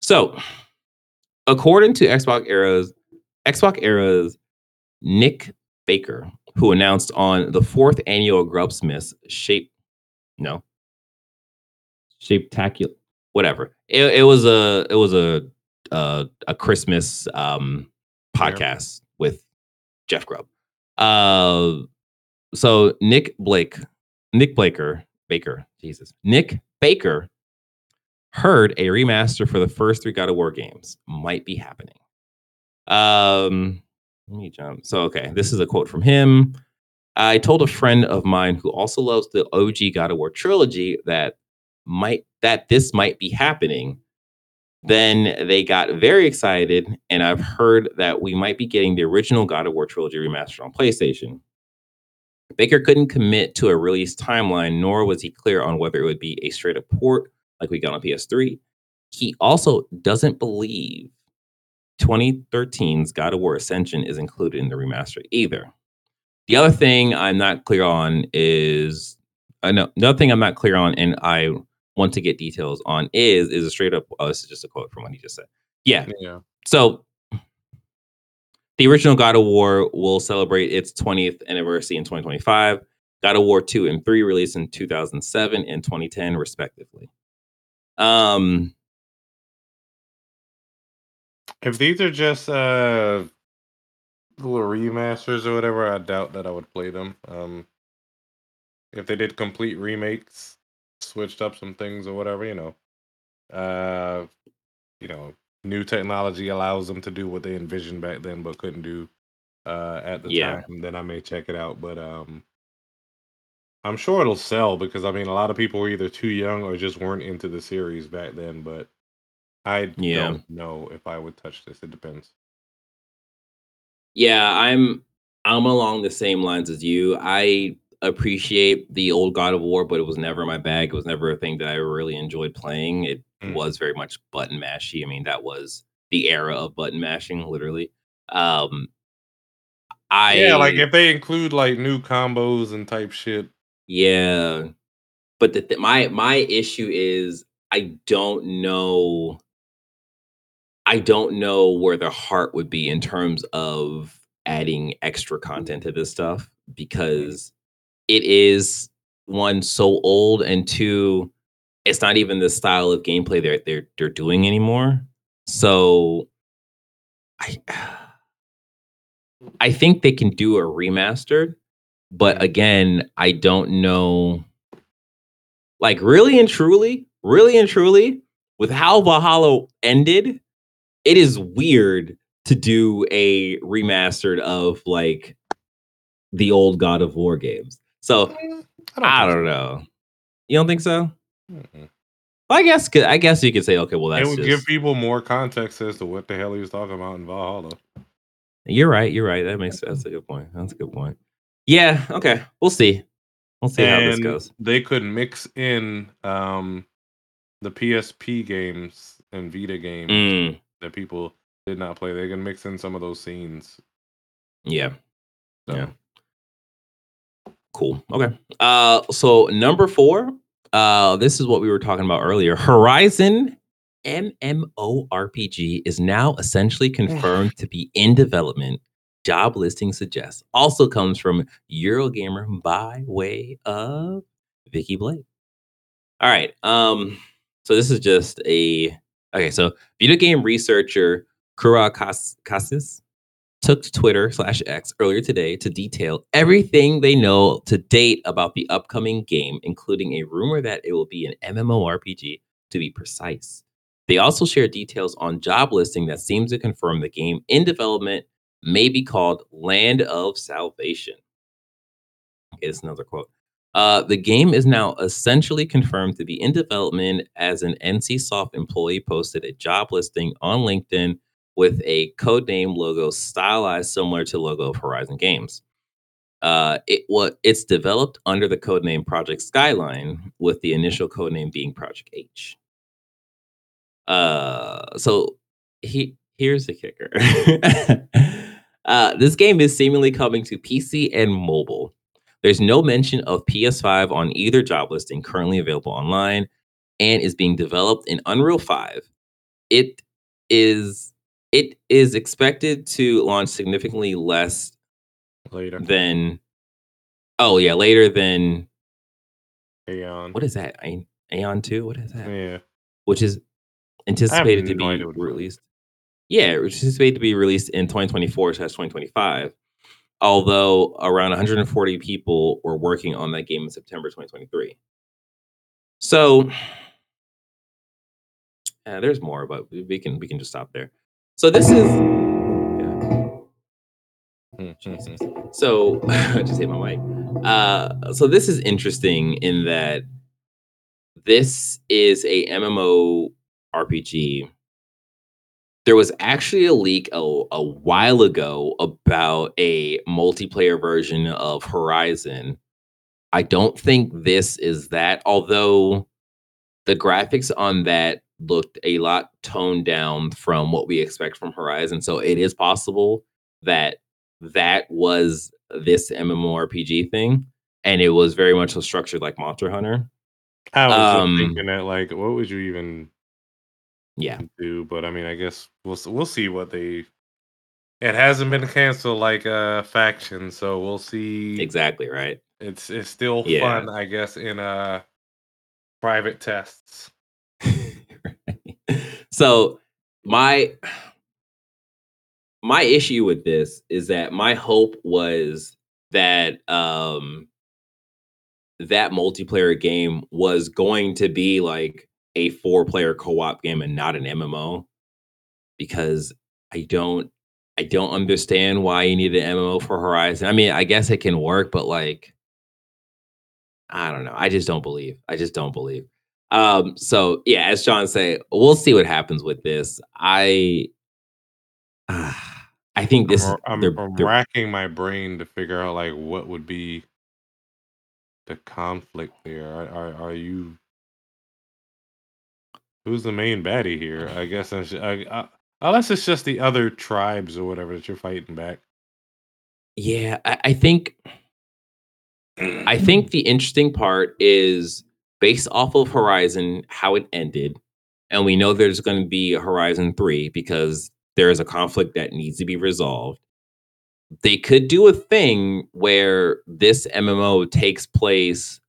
So, according to Xbox Era's Xbox Era's Nick Baker, who announced on the fourth annual Grubsmiths shape, no, Shapetacular, whatever. It, it was a it was a uh, a Christmas um, Podcast with Jeff Grubb. Uh, so Nick Blake, Nick Blaker, Baker, Jesus, Nick Baker heard a remaster for the first three God of War games might be happening. Um, let me jump. So, okay, this is a quote from him. I told a friend of mine who also loves the OG God of War trilogy that might that this might be happening. Then they got very excited, and I've heard that we might be getting the original God of War trilogy remastered on PlayStation. Baker couldn't commit to a release timeline, nor was he clear on whether it would be a straight up port like we got on PS3. He also doesn't believe 2013's God of War Ascension is included in the remaster either. The other thing I'm not clear on is uh, I know another thing I'm not clear on, and I want to get details on is is a straight up. Oh, this is just a quote from what he just said. Yeah. Yeah. So the original God of War will celebrate its 20th anniversary in 2025. God of War 2 and 3 released in 2007 and 2010 respectively. Um If these are just uh little remasters or whatever, I doubt that I would play them. Um if they did complete remakes, switched up some things or whatever, you know. Uh you know, new technology allows them to do what they envisioned back then but couldn't do uh at the Yeah. time, then I may check it out. But um I'm sure it'll sell because I mean a lot of people were either too young or just weren't into the series back then, but I Yeah. don't know if I would touch this. It depends. yeah, I'm I'm along the same lines as you. I appreciate the old God of War, but it was never my bag. It was never a thing that I really enjoyed playing. It Mm. was very much button mashy. I mean, that was the era of button mashing, literally. Um I yeah, like if they include like new combos and type shit. Yeah, but the th- my my issue is I don't know. I don't know where the heart would be in terms of adding extra content to this stuff because it is one so old and two, it's not even the style of gameplay they're they're they're doing anymore. So I I think they can do a remastered, but again, I don't know. Like really and truly, really and truly, with how Valhalla ended, it is weird to do a remastered of like the old God of War games. So Mm, I don't know. You don't think so? so. Mm-mm. I guess I guess you could say, okay, well It would just, give people more context as to what the hell he was talking about in Valhalla. You're right. You're right. That makes that's a good point. That's a good point. Yeah. Okay. We'll see. We'll see how this goes. They could mix in um the PSP games and Vita games Mm, that people did not play. They can mix in some of those scenes Yeah. So, Yeah. Cool. Okay. Uh so number 4, uh this is what we were talking about earlier. Horizon MMORPG is now essentially confirmed to be in development. Job listing suggests. Also comes from Eurogamer by way of Vikki Blake. All right. Um so this is just a okay, so video game researcher Kura Kas- Kasis took to Twitter slash X earlier today to detail everything they know to date about the upcoming game, including a rumor that it will be an MMORPG to be precise. They also share details on job listing that seems to confirm the game in development may be called Land of Salvation. Okay, is another quote. Uh, the game is now essentially confirmed to be in development as an NCSoft employee posted a job listing on LinkedIn with a codename logo stylized similar to logo of Horizon Games. Uh, it what it's developed under the codename Project Skyline, with the initial codename being Project H. Uh, so he here's the kicker. uh, this game is seemingly coming to PC and mobile. There's no mention of PS5 on either job listing currently available online and is being developed in Unreal 5. It is it is expected to launch significantly less later. than oh yeah, later than Aion. what is that? Aion- 2? What is that? Yeah. Which is anticipated to be idea what it was. released. Yeah, which is anticipated to be released in 2024 slash 2025. Although around 140 people were working on that game in September 2023. So uh, there's more, but we can we can just stop there. So this is. So I just hit my mic. Uh, so this is interesting in that this is a MMO RPG. There was actually a leak a, a while ago about a multiplayer version of Horizon. I don't think this is that, although the graphics on that looked a lot toned down from what we expect from Horizon. So it is possible that that was this MMORPG thing, and it was very much structured like Monster Hunter. I was Um, thinking that, like, what would you even Yeah, do? But I mean, I guess we'll we'll see what they. It hasn't been canceled like uh faction, so we'll see. exactly right. It's it's still Yeah. fun, I guess, in uh private tests. so my my issue with this is that my hope was that um that multiplayer game was going to be like a four player co-op game and not an MMO because I don't I don't understand why you need an MMO for Horizon. I mean, I guess it can work, but like I don't know. I just don't believe. I just don't believe. Um, so yeah, as John say, we'll see what happens with this. I I think this is I'm, I'm, they're- I'm they're- racking my brain to figure out like what would be the conflict there. Are, are, are you? Who's the main baddie here? I guess that's, I, I, unless it's just the other tribes or whatever that you're fighting back. yeah, I, I think I think the interesting part is based off of Horizon, how it ended. And we know there's going to be a Horizon 3 because there is a conflict that needs to be resolved. They could do a thing where this MMO takes place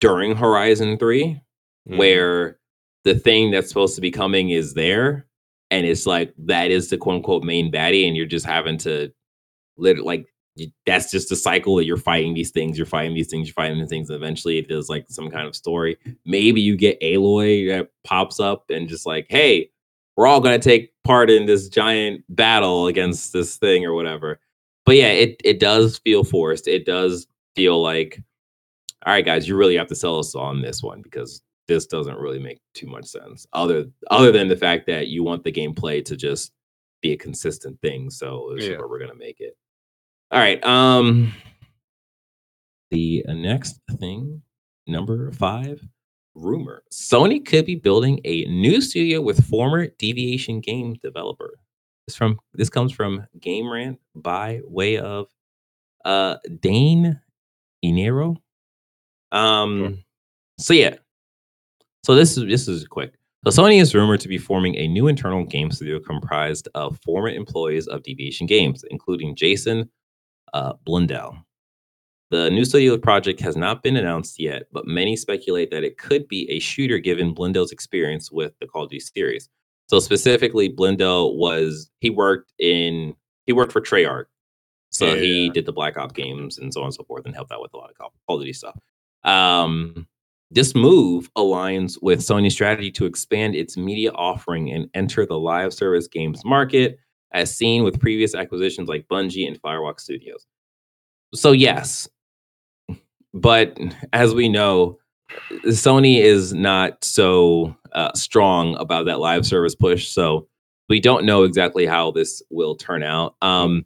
during Horizon 3, Mhm. where the thing that's supposed to be coming is there. And it's like that is the quote unquote main baddie, and you're just having to lit like that's just a cycle that you're fighting these things, you're fighting these things, you're fighting these things. And eventually it does like some kind of story. Maybe you get Aloy that pops up and just like, hey, we're all gonna take part in this giant battle against this thing or whatever. But yeah, it it does feel forced. It does feel like, all right, guys, you really have to sell us on this one because this doesn't really make too much sense. Other other than the fact that you want the gameplay to just be a consistent thing. So this is Yeah. where we're gonna make it. All right. Um the next thing, number five, rumor. Sony could be building a new studio with former Deviation game developer. This from this comes from Game Rant by way of uh Dane Inero. Um so yeah. So this is this is quick. So Sony is rumored to be forming a new internal game studio comprised of former employees of Deviation Games, including Jason uh, Blundell. The new studio project has not been announced yet, but many speculate that it could be a shooter given Blundell's experience with the Call of Duty series. So specifically, Blundell was he worked in he worked for Treyarch, so he did the Black Ops games and so on and so forth, and helped out with a lot of Call Call of Duty stuff. Um, this move aligns with Sony's strategy to expand its media offering and enter the live service games market, as seen with previous acquisitions like Bungie and Firewalk Studios. So yes, but as we know, Sony is not so uh, strong about that live service push. So we don't know exactly how this will turn out. Um,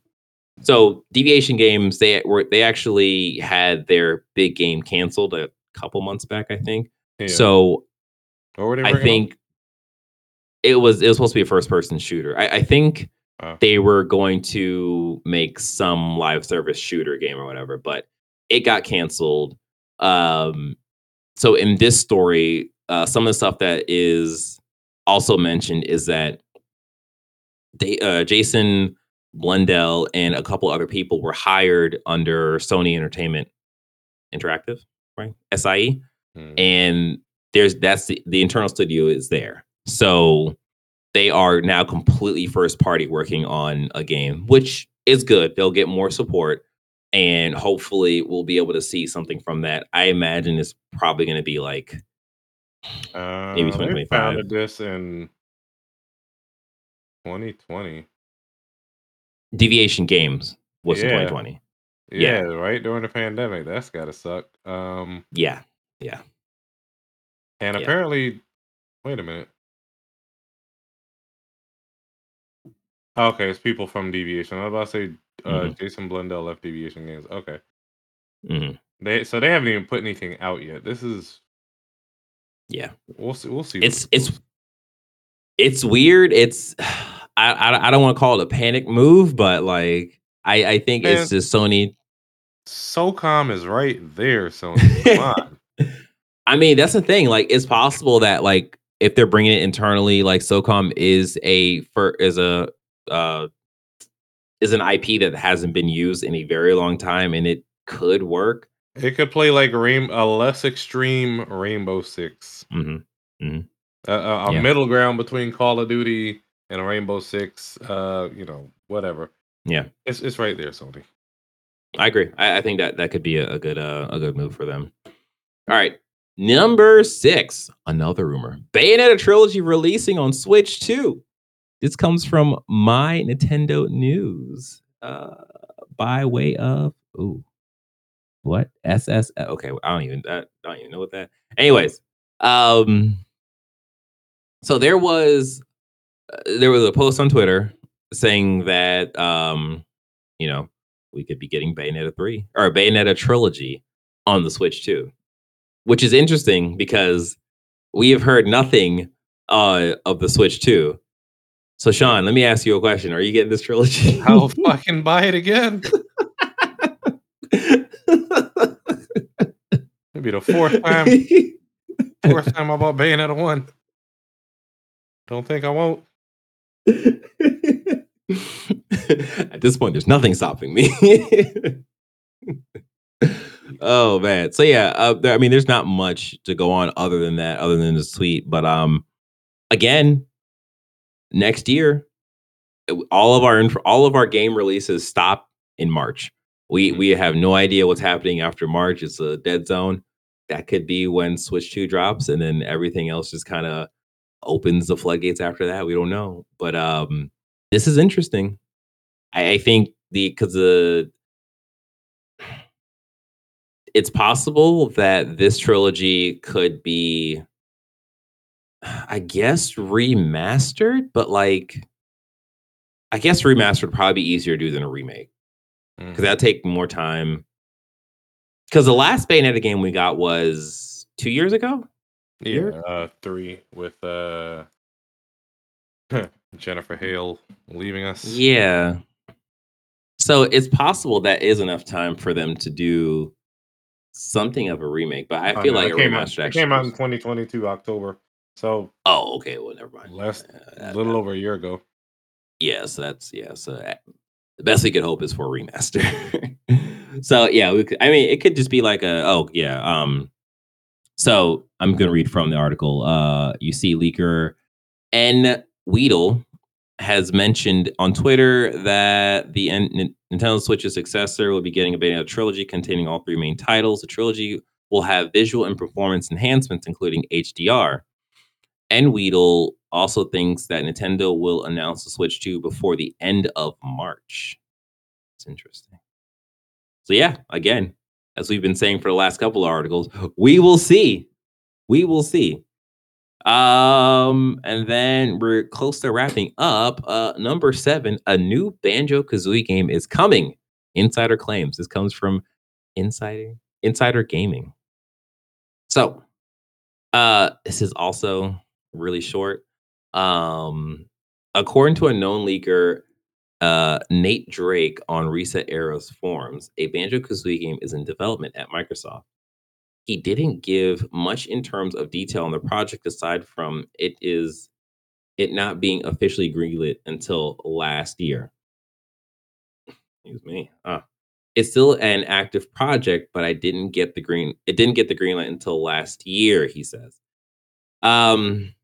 so Deviation Games, they were they actually had their big game canceled a couple months back, I think. Yeah. So I think it was it was supposed to be a first person shooter. I, I think Wow. they were going to make some live service shooter game or whatever, but it got canceled. Um, so in this story, uh, some of the stuff that is also mentioned is that they uh, Jason Blundell and a couple other people were hired under Sony Entertainment Interactive, right? SIE? Hmm. and there's that's the, the internal studio is there so they are now completely first party working on a game which is good they'll get more support and hopefully we'll be able to see something from that i imagine it's probably going to be like Uh, maybe they 2025. founded this in 2020. deviation games was in 2020 Yeah, Yeah. right during the pandemic. That's gotta suck. Um, yeah, yeah and Yeah. apparently, wait a minute. Okay, it's people from Deviation. I was about to say uh, Mhm. Jason Blundell left Deviation Games. Okay, Mhm. they so they haven't even put anything out yet. This is yeah we'll see. We'll see. what it's it's goes. it's weird it's i i, I don't want to call it a panic move but like i i think Man. it's just sony SOCOM is right there. Sony, come on. I mean, that's the thing. Like, it's possible that like if they're bringing it internally, like SOCOM is a for is a uh is an IP that hasn't been used in a very long time, and it could work. It could play like rain a less extreme Rainbow Six, hmm a, a, a Yeah. middle ground between Call of Duty and Rainbow Six. Uh, you know, whatever. Yeah. it's it's right there, Sony. I agree. I, I think that that could be a, a good uh, a good move for them. All right, number six, another rumor: Bayonetta trilogy releasing on Switch 2. This comes from my Nintendo News, uh, by way of ooh, what SS? Okay, I don't even I don't even know what that. Anyways, um, so there was uh, there was a post on Twitter saying that um, you know, we could be getting Bayonetta 3 or Bayonetta trilogy on the Switch too. Which is interesting because we have heard nothing uh of the Switch 2. So Sean, let me ask you a question. Are you getting this trilogy? I'll fucking buy it again. Maybe the fourth time. Fourth time I bought Bayonetta one. Don't think I won't. At this point, there's nothing stopping me. oh man. So yeah, uh, there, I mean, there's not much to go on other than that, other than this tweet. But um, again, next year, uh, all of our all of our game releases stop in March. We Mhm. we have no idea what's happening after March. It's a dead zone. That could be when Switch Two drops, and then everything else just kind of opens the floodgates after that. We don't know, but um, this is interesting. I, I think the because the it's possible that this trilogy could be, I guess, remastered, but like, I guess remastered would probably be easier to do than a remake because Mhm. that'd take more time. Because the last Bayonetta game we got was two years ago. Yeah, uh, three with uh, Jennifer Hale leaving us. Yeah. So it's possible that is enough time for them to do something of a remake, but I Oh, feel no, like it a came out. remaster It came out in 2022 October, so Oh, okay. Well, never mind. Last Uh, little over a year ago. yeah, so that's yeah. So uh, the best we could hope is for a remaster. so yeah, we could, I mean, it could just be like a oh yeah. Um, so I'm gonna read from the article. Uh, you see, leaker N Weedle has mentioned on Twitter that the N- Nintendo Switch's successor will be getting a beta trilogy containing all three main titles. The trilogy will have visual and performance enhancements, including HDR. And Weedle also thinks that Nintendo will announce the Switch 2 before the end of March. It's interesting. So yeah, again, as we've been saying for the last couple of articles, we will see. We will see. Um, and then we're close to wrapping up. Uh, number seven, a new Banjo Kazooie game is coming. Insider claims. This comes from Insider Insider Gaming. So, uh, this is also really short. Um, according to a known leaker, uh, Nate Drake on ResetEra's forums, a Banjo Kazooie game is in development at Microsoft. He didn't give much in terms of detail on the project aside from it is it not being officially greenlit until last year. Excuse me. Ah. It's still an active project, but I didn't get the green. It didn't get the green light until last year. He says. Um,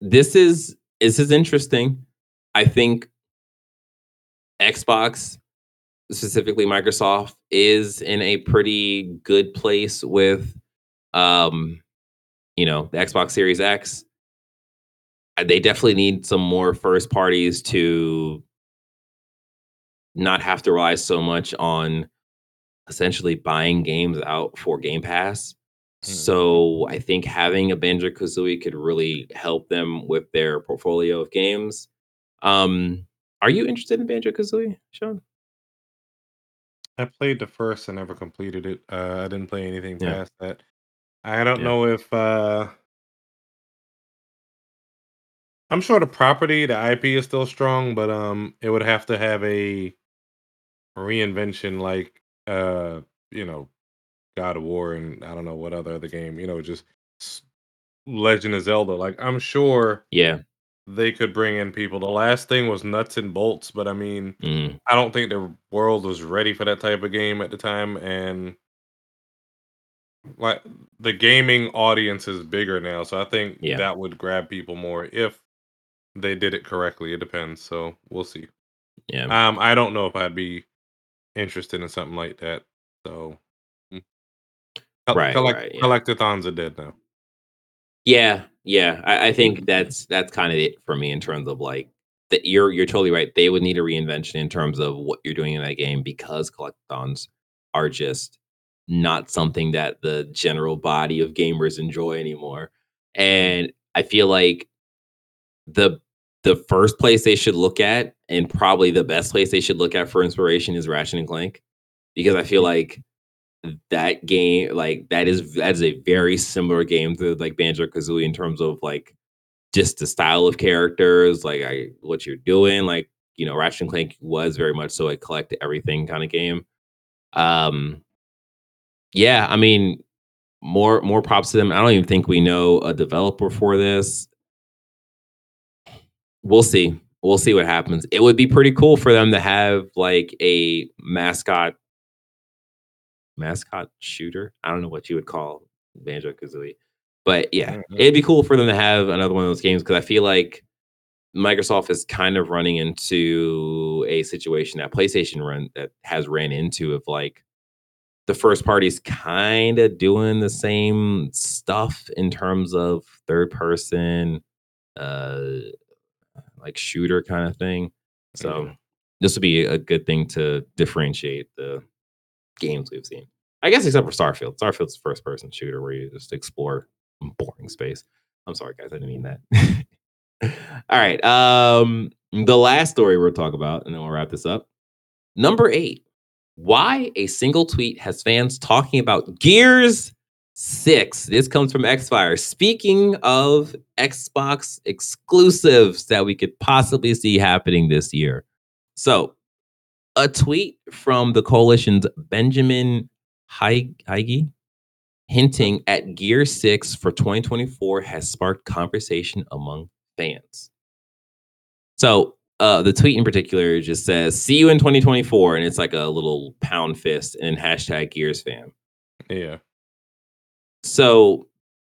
this is this is interesting. I think Xbox, specifically Microsoft, is in a pretty good place with, um, you know, the Xbox Series X. Uh, They definitely need some more first parties to not have to rely so much on essentially buying games out for Game Pass. Mhm. So I think having a Banjo Kazooie could really help them with their portfolio of games. Um, are you interested in Banjo Kazooie, Sean? I played the first and never completed it. Uh, I didn't play anything Yeah. past that. I don't Yeah. know if uh I'm sure the property, the IP is still strong, but um it would have to have a reinvention like uh, you know, God of War and I don't know what other other game, you know, just Legend of Zelda. Like I'm sure Yeah. they could bring in people. The last thing was nuts and bolts, but I mean, Mm, I don't think the world was ready for that type of game at the time and like the gaming audience is bigger now, so I think Yeah. that would grab people more if they did it correctly. It depends, so we'll see. yeah. Um, I don't know if I'd be interested in something like that. So, Right, collect- right, yeah. collectathons are dead now. Yeah, yeah. I, I think that's that's kind of it for me in terms of like that. You're you're totally right. They would need a reinvention in terms of what you're doing in that game because collectathons are just not something that the general body of gamers enjoy anymore. And I feel like the the first place they should look at, and probably the best place they should look at for inspiration, is Ratchet and Clank, because I feel like that game like that is that is a very similar game to like Banjo Kazooie in terms of like just the style of characters, like I what you're doing. Like you know, Ratchet and Clank was very much so a collect everything kind of game. Um, yeah, I mean, more more props to them. I don't even think we know a developer for this. We'll see. We'll see what happens. It would be pretty cool for them to have like a mascot mascot shooter. I don't know what you would call Banjo Kazooie, but yeah, Mhm. it'd be cool for them to have another one of those games because I feel like Microsoft is kind of running into a situation that PlayStation run that has ran into of like the first party's kind of doing the same stuff in terms of third person, uh, like shooter kind of thing. So Yeah. this would be a good thing to differentiate the games we've seen. I guess except for Starfield. Starfield's a first person shooter where you just explore boring space. I'm sorry, guys. I didn't mean that. All right. Um, the last story we'll talk about, and then we'll wrap this up. Number eight. Why a single tweet has fans talking about Gears 6. This comes from Xfire. Speaking of Xbox exclusives that we could possibly see happening this year. So, a tweet from the coalition's Benjamin Heige hinting at Gear 6 for 2024 has sparked conversation among fans. So, uh, the tweet in particular just says, See you in 2024. And it's like a little pound fist and hashtag Gears fam. Yeah. So,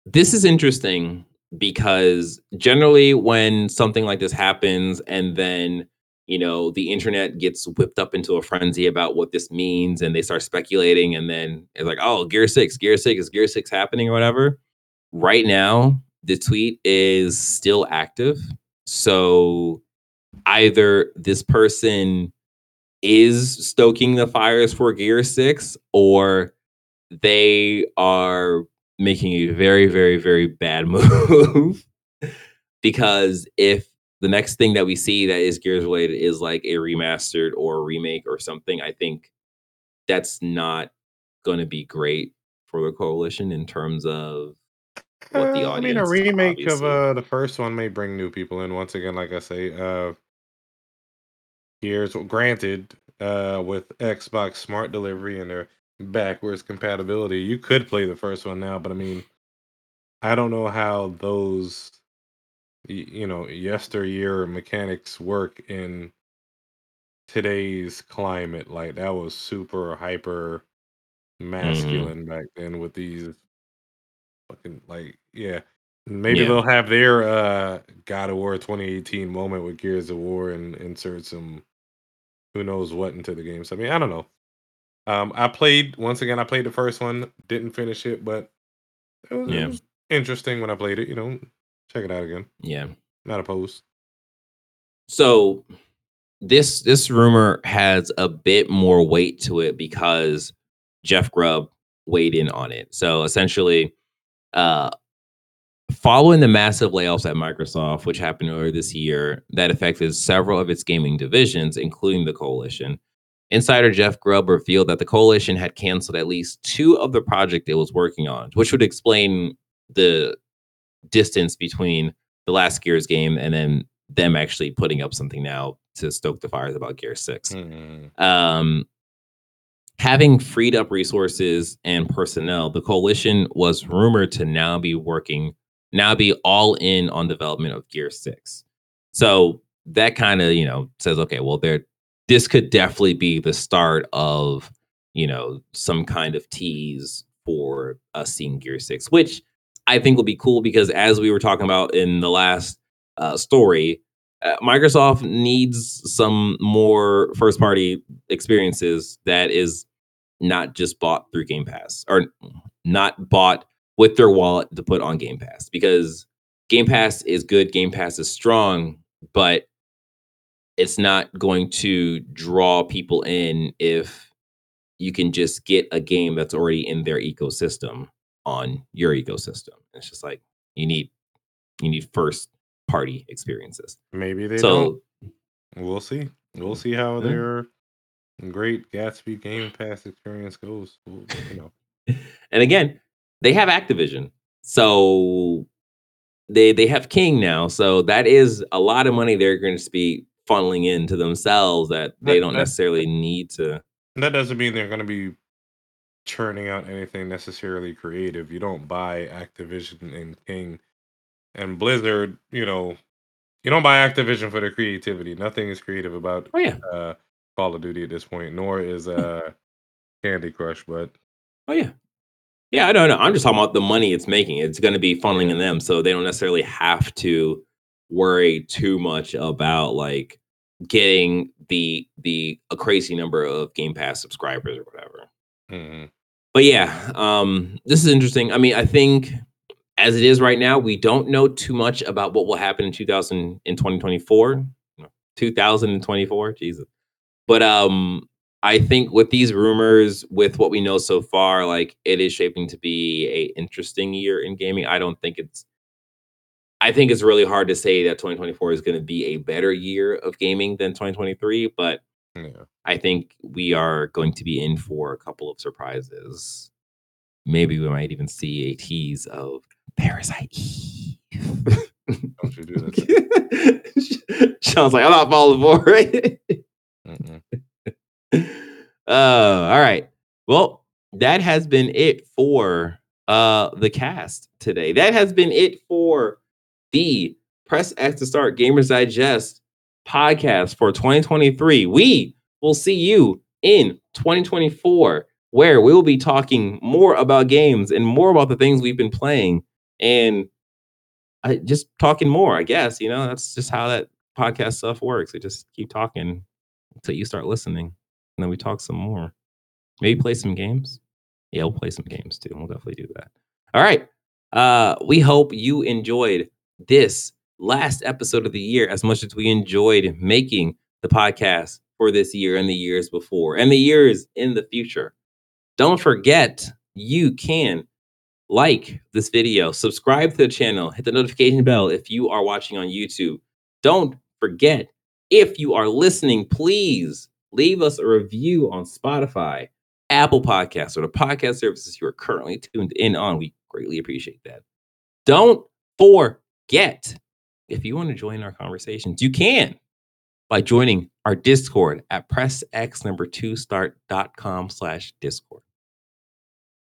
this is interesting because generally, when something like this happens and then you know the internet gets whipped up into a frenzy about what this means and they start speculating and then it's like oh gear 6 gear 6 is gear 6 happening or whatever? Right now the tweet is still active. So either this person is stoking the fires for gear 6 or they are making a very very very bad move because if the next thing that we see that is Gears related is like a remastered or a remake or something. I think that's not going to be great for the coalition in terms of what the audience. Uh, I mean, a remake obviously. of uh, the first one may bring new people in. Once again, like I say, uh, Gears, granted, uh, with Xbox Smart Delivery and their backwards compatibility, you could play the first one now. But I mean, I don't know how those you know yesteryear mechanics work in today's climate like that was super hyper mm-hmm. masculine back then with these fucking like yeah maybe yeah. they'll have their uh god of war 2018 moment with gears of war and insert some who knows what into the game so i mean i don't know um i played once again i played the first one didn't finish it but it was, yeah. it was interesting when i played it you know Check it out again. Yeah. Not opposed. So this this rumor has a bit more weight to it because Jeff Grubb weighed in on it. So essentially, uh following the massive layoffs at Microsoft, which happened earlier this year, that affected several of its gaming divisions, including the coalition. Insider Jeff Grubb revealed that the coalition had canceled at least two of the project it was working on, which would explain the distance between the last Gears game and then them actually putting up something now to stoke the fires about Gear 6. Mm-hmm. Um, having freed up resources and personnel, the coalition was rumored to now be working, now be all in on development of Gear 6. So that kind of, you know, says, okay, well, there, this could definitely be the start of, you know, some kind of tease for us seeing Gear 6, which I think will be cool because as we were talking about in the last uh, story, uh, Microsoft needs some more first party experiences that is not just bought through Game Pass or not bought with their wallet to put on Game Pass because Game Pass is good, Game Pass is strong, but it's not going to draw people in if you can just get a game that's already in their ecosystem on your ecosystem. It's just like you need you need first party experiences. Maybe they so, don't. We'll see. We'll see how their great Gatsby Game Pass experience goes. We'll, you know. and again, they have Activision, so they they have King now. So that is a lot of money they're going to be funneling into themselves that they that, don't that, necessarily need to. That doesn't mean they're going to be churning out anything necessarily creative. You don't buy Activision and King and Blizzard, you know, you don't buy Activision for their creativity. Nothing is creative about oh, yeah. uh, Call of Duty at this point, nor is hmm. uh, Candy Crush, but Oh yeah. Yeah, I don't know. I'm just talking about the money it's making. It's going to be funneling in them, so they don't necessarily have to worry too much about like getting the the a crazy number of Game Pass subscribers or whatever. Mm-hmm. But yeah, um, this is interesting. I mean, I think as it is right now, we don't know too much about what will happen in 2000 in 2024, 2024, Jesus. But um, I think with these rumors, with what we know so far, like it is shaping to be a interesting year in gaming. I don't think it's I think it's really hard to say that 2024 is going to be a better year of gaming than 2023, but yeah. I think we are going to be in for a couple of surprises. maybe we might even see a tease of Parasite Eve. Don't you do that? Sean's like, I'm not falling for it. Uh, all right. Well, that has been it for uh the cast today. That has been it for the Press X to Start Gamers Digest podcast for 2023. We will see you in 2024, where we will be talking more about games and more about the things we've been playing and I, just talking more, I guess. You know, that's just how that podcast stuff works. We just keep talking until you start listening, and then we talk some more. Maybe play some games. Yeah, we'll play some games too. We'll definitely do that. All right. Uh, we hope you enjoyed this last episode of the year as much as we enjoyed making the podcast for this year and the years before and the years in the future. Don't forget, you can like this video, subscribe to the channel, hit the notification bell if you are watching on YouTube. Don't forget, if you are listening, please leave us a review on Spotify, Apple Podcasts, or the podcast services you are currently tuned in on. We greatly appreciate that. Don't forget, if you want to join our conversations, you can by joining our Discord at pressx number two start.com slash Discord.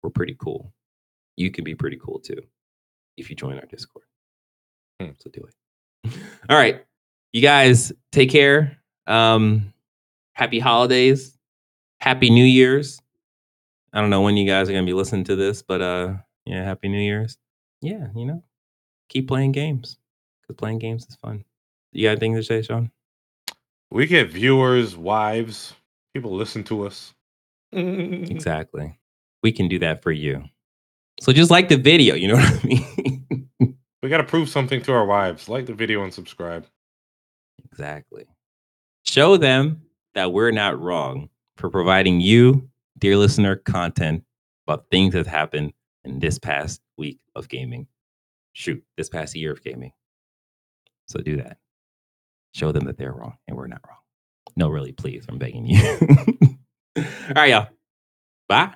We're pretty cool. You can be pretty cool too if you join our Discord. Hmm. So do it. All right. You guys take care. Um, happy holidays. Happy New Year's. I don't know when you guys are gonna be listening to this, but uh yeah, happy New Year's. Yeah, you know, keep playing games. Because playing games is fun. You got anything to say, Sean? We get viewers, wives, people listen to us. Exactly. We can do that for you. So just like the video, you know what I mean? We got to prove something to our wives. Like the video and subscribe. exactly. Show them that we're not wrong for providing you, dear listener, content about things that happened in this past week of gaming. Shoot, this past year of gaming. So do that. Show them that they're wrong and we're not wrong. No, really, please. I'm begging you. All right, y'all. Bye.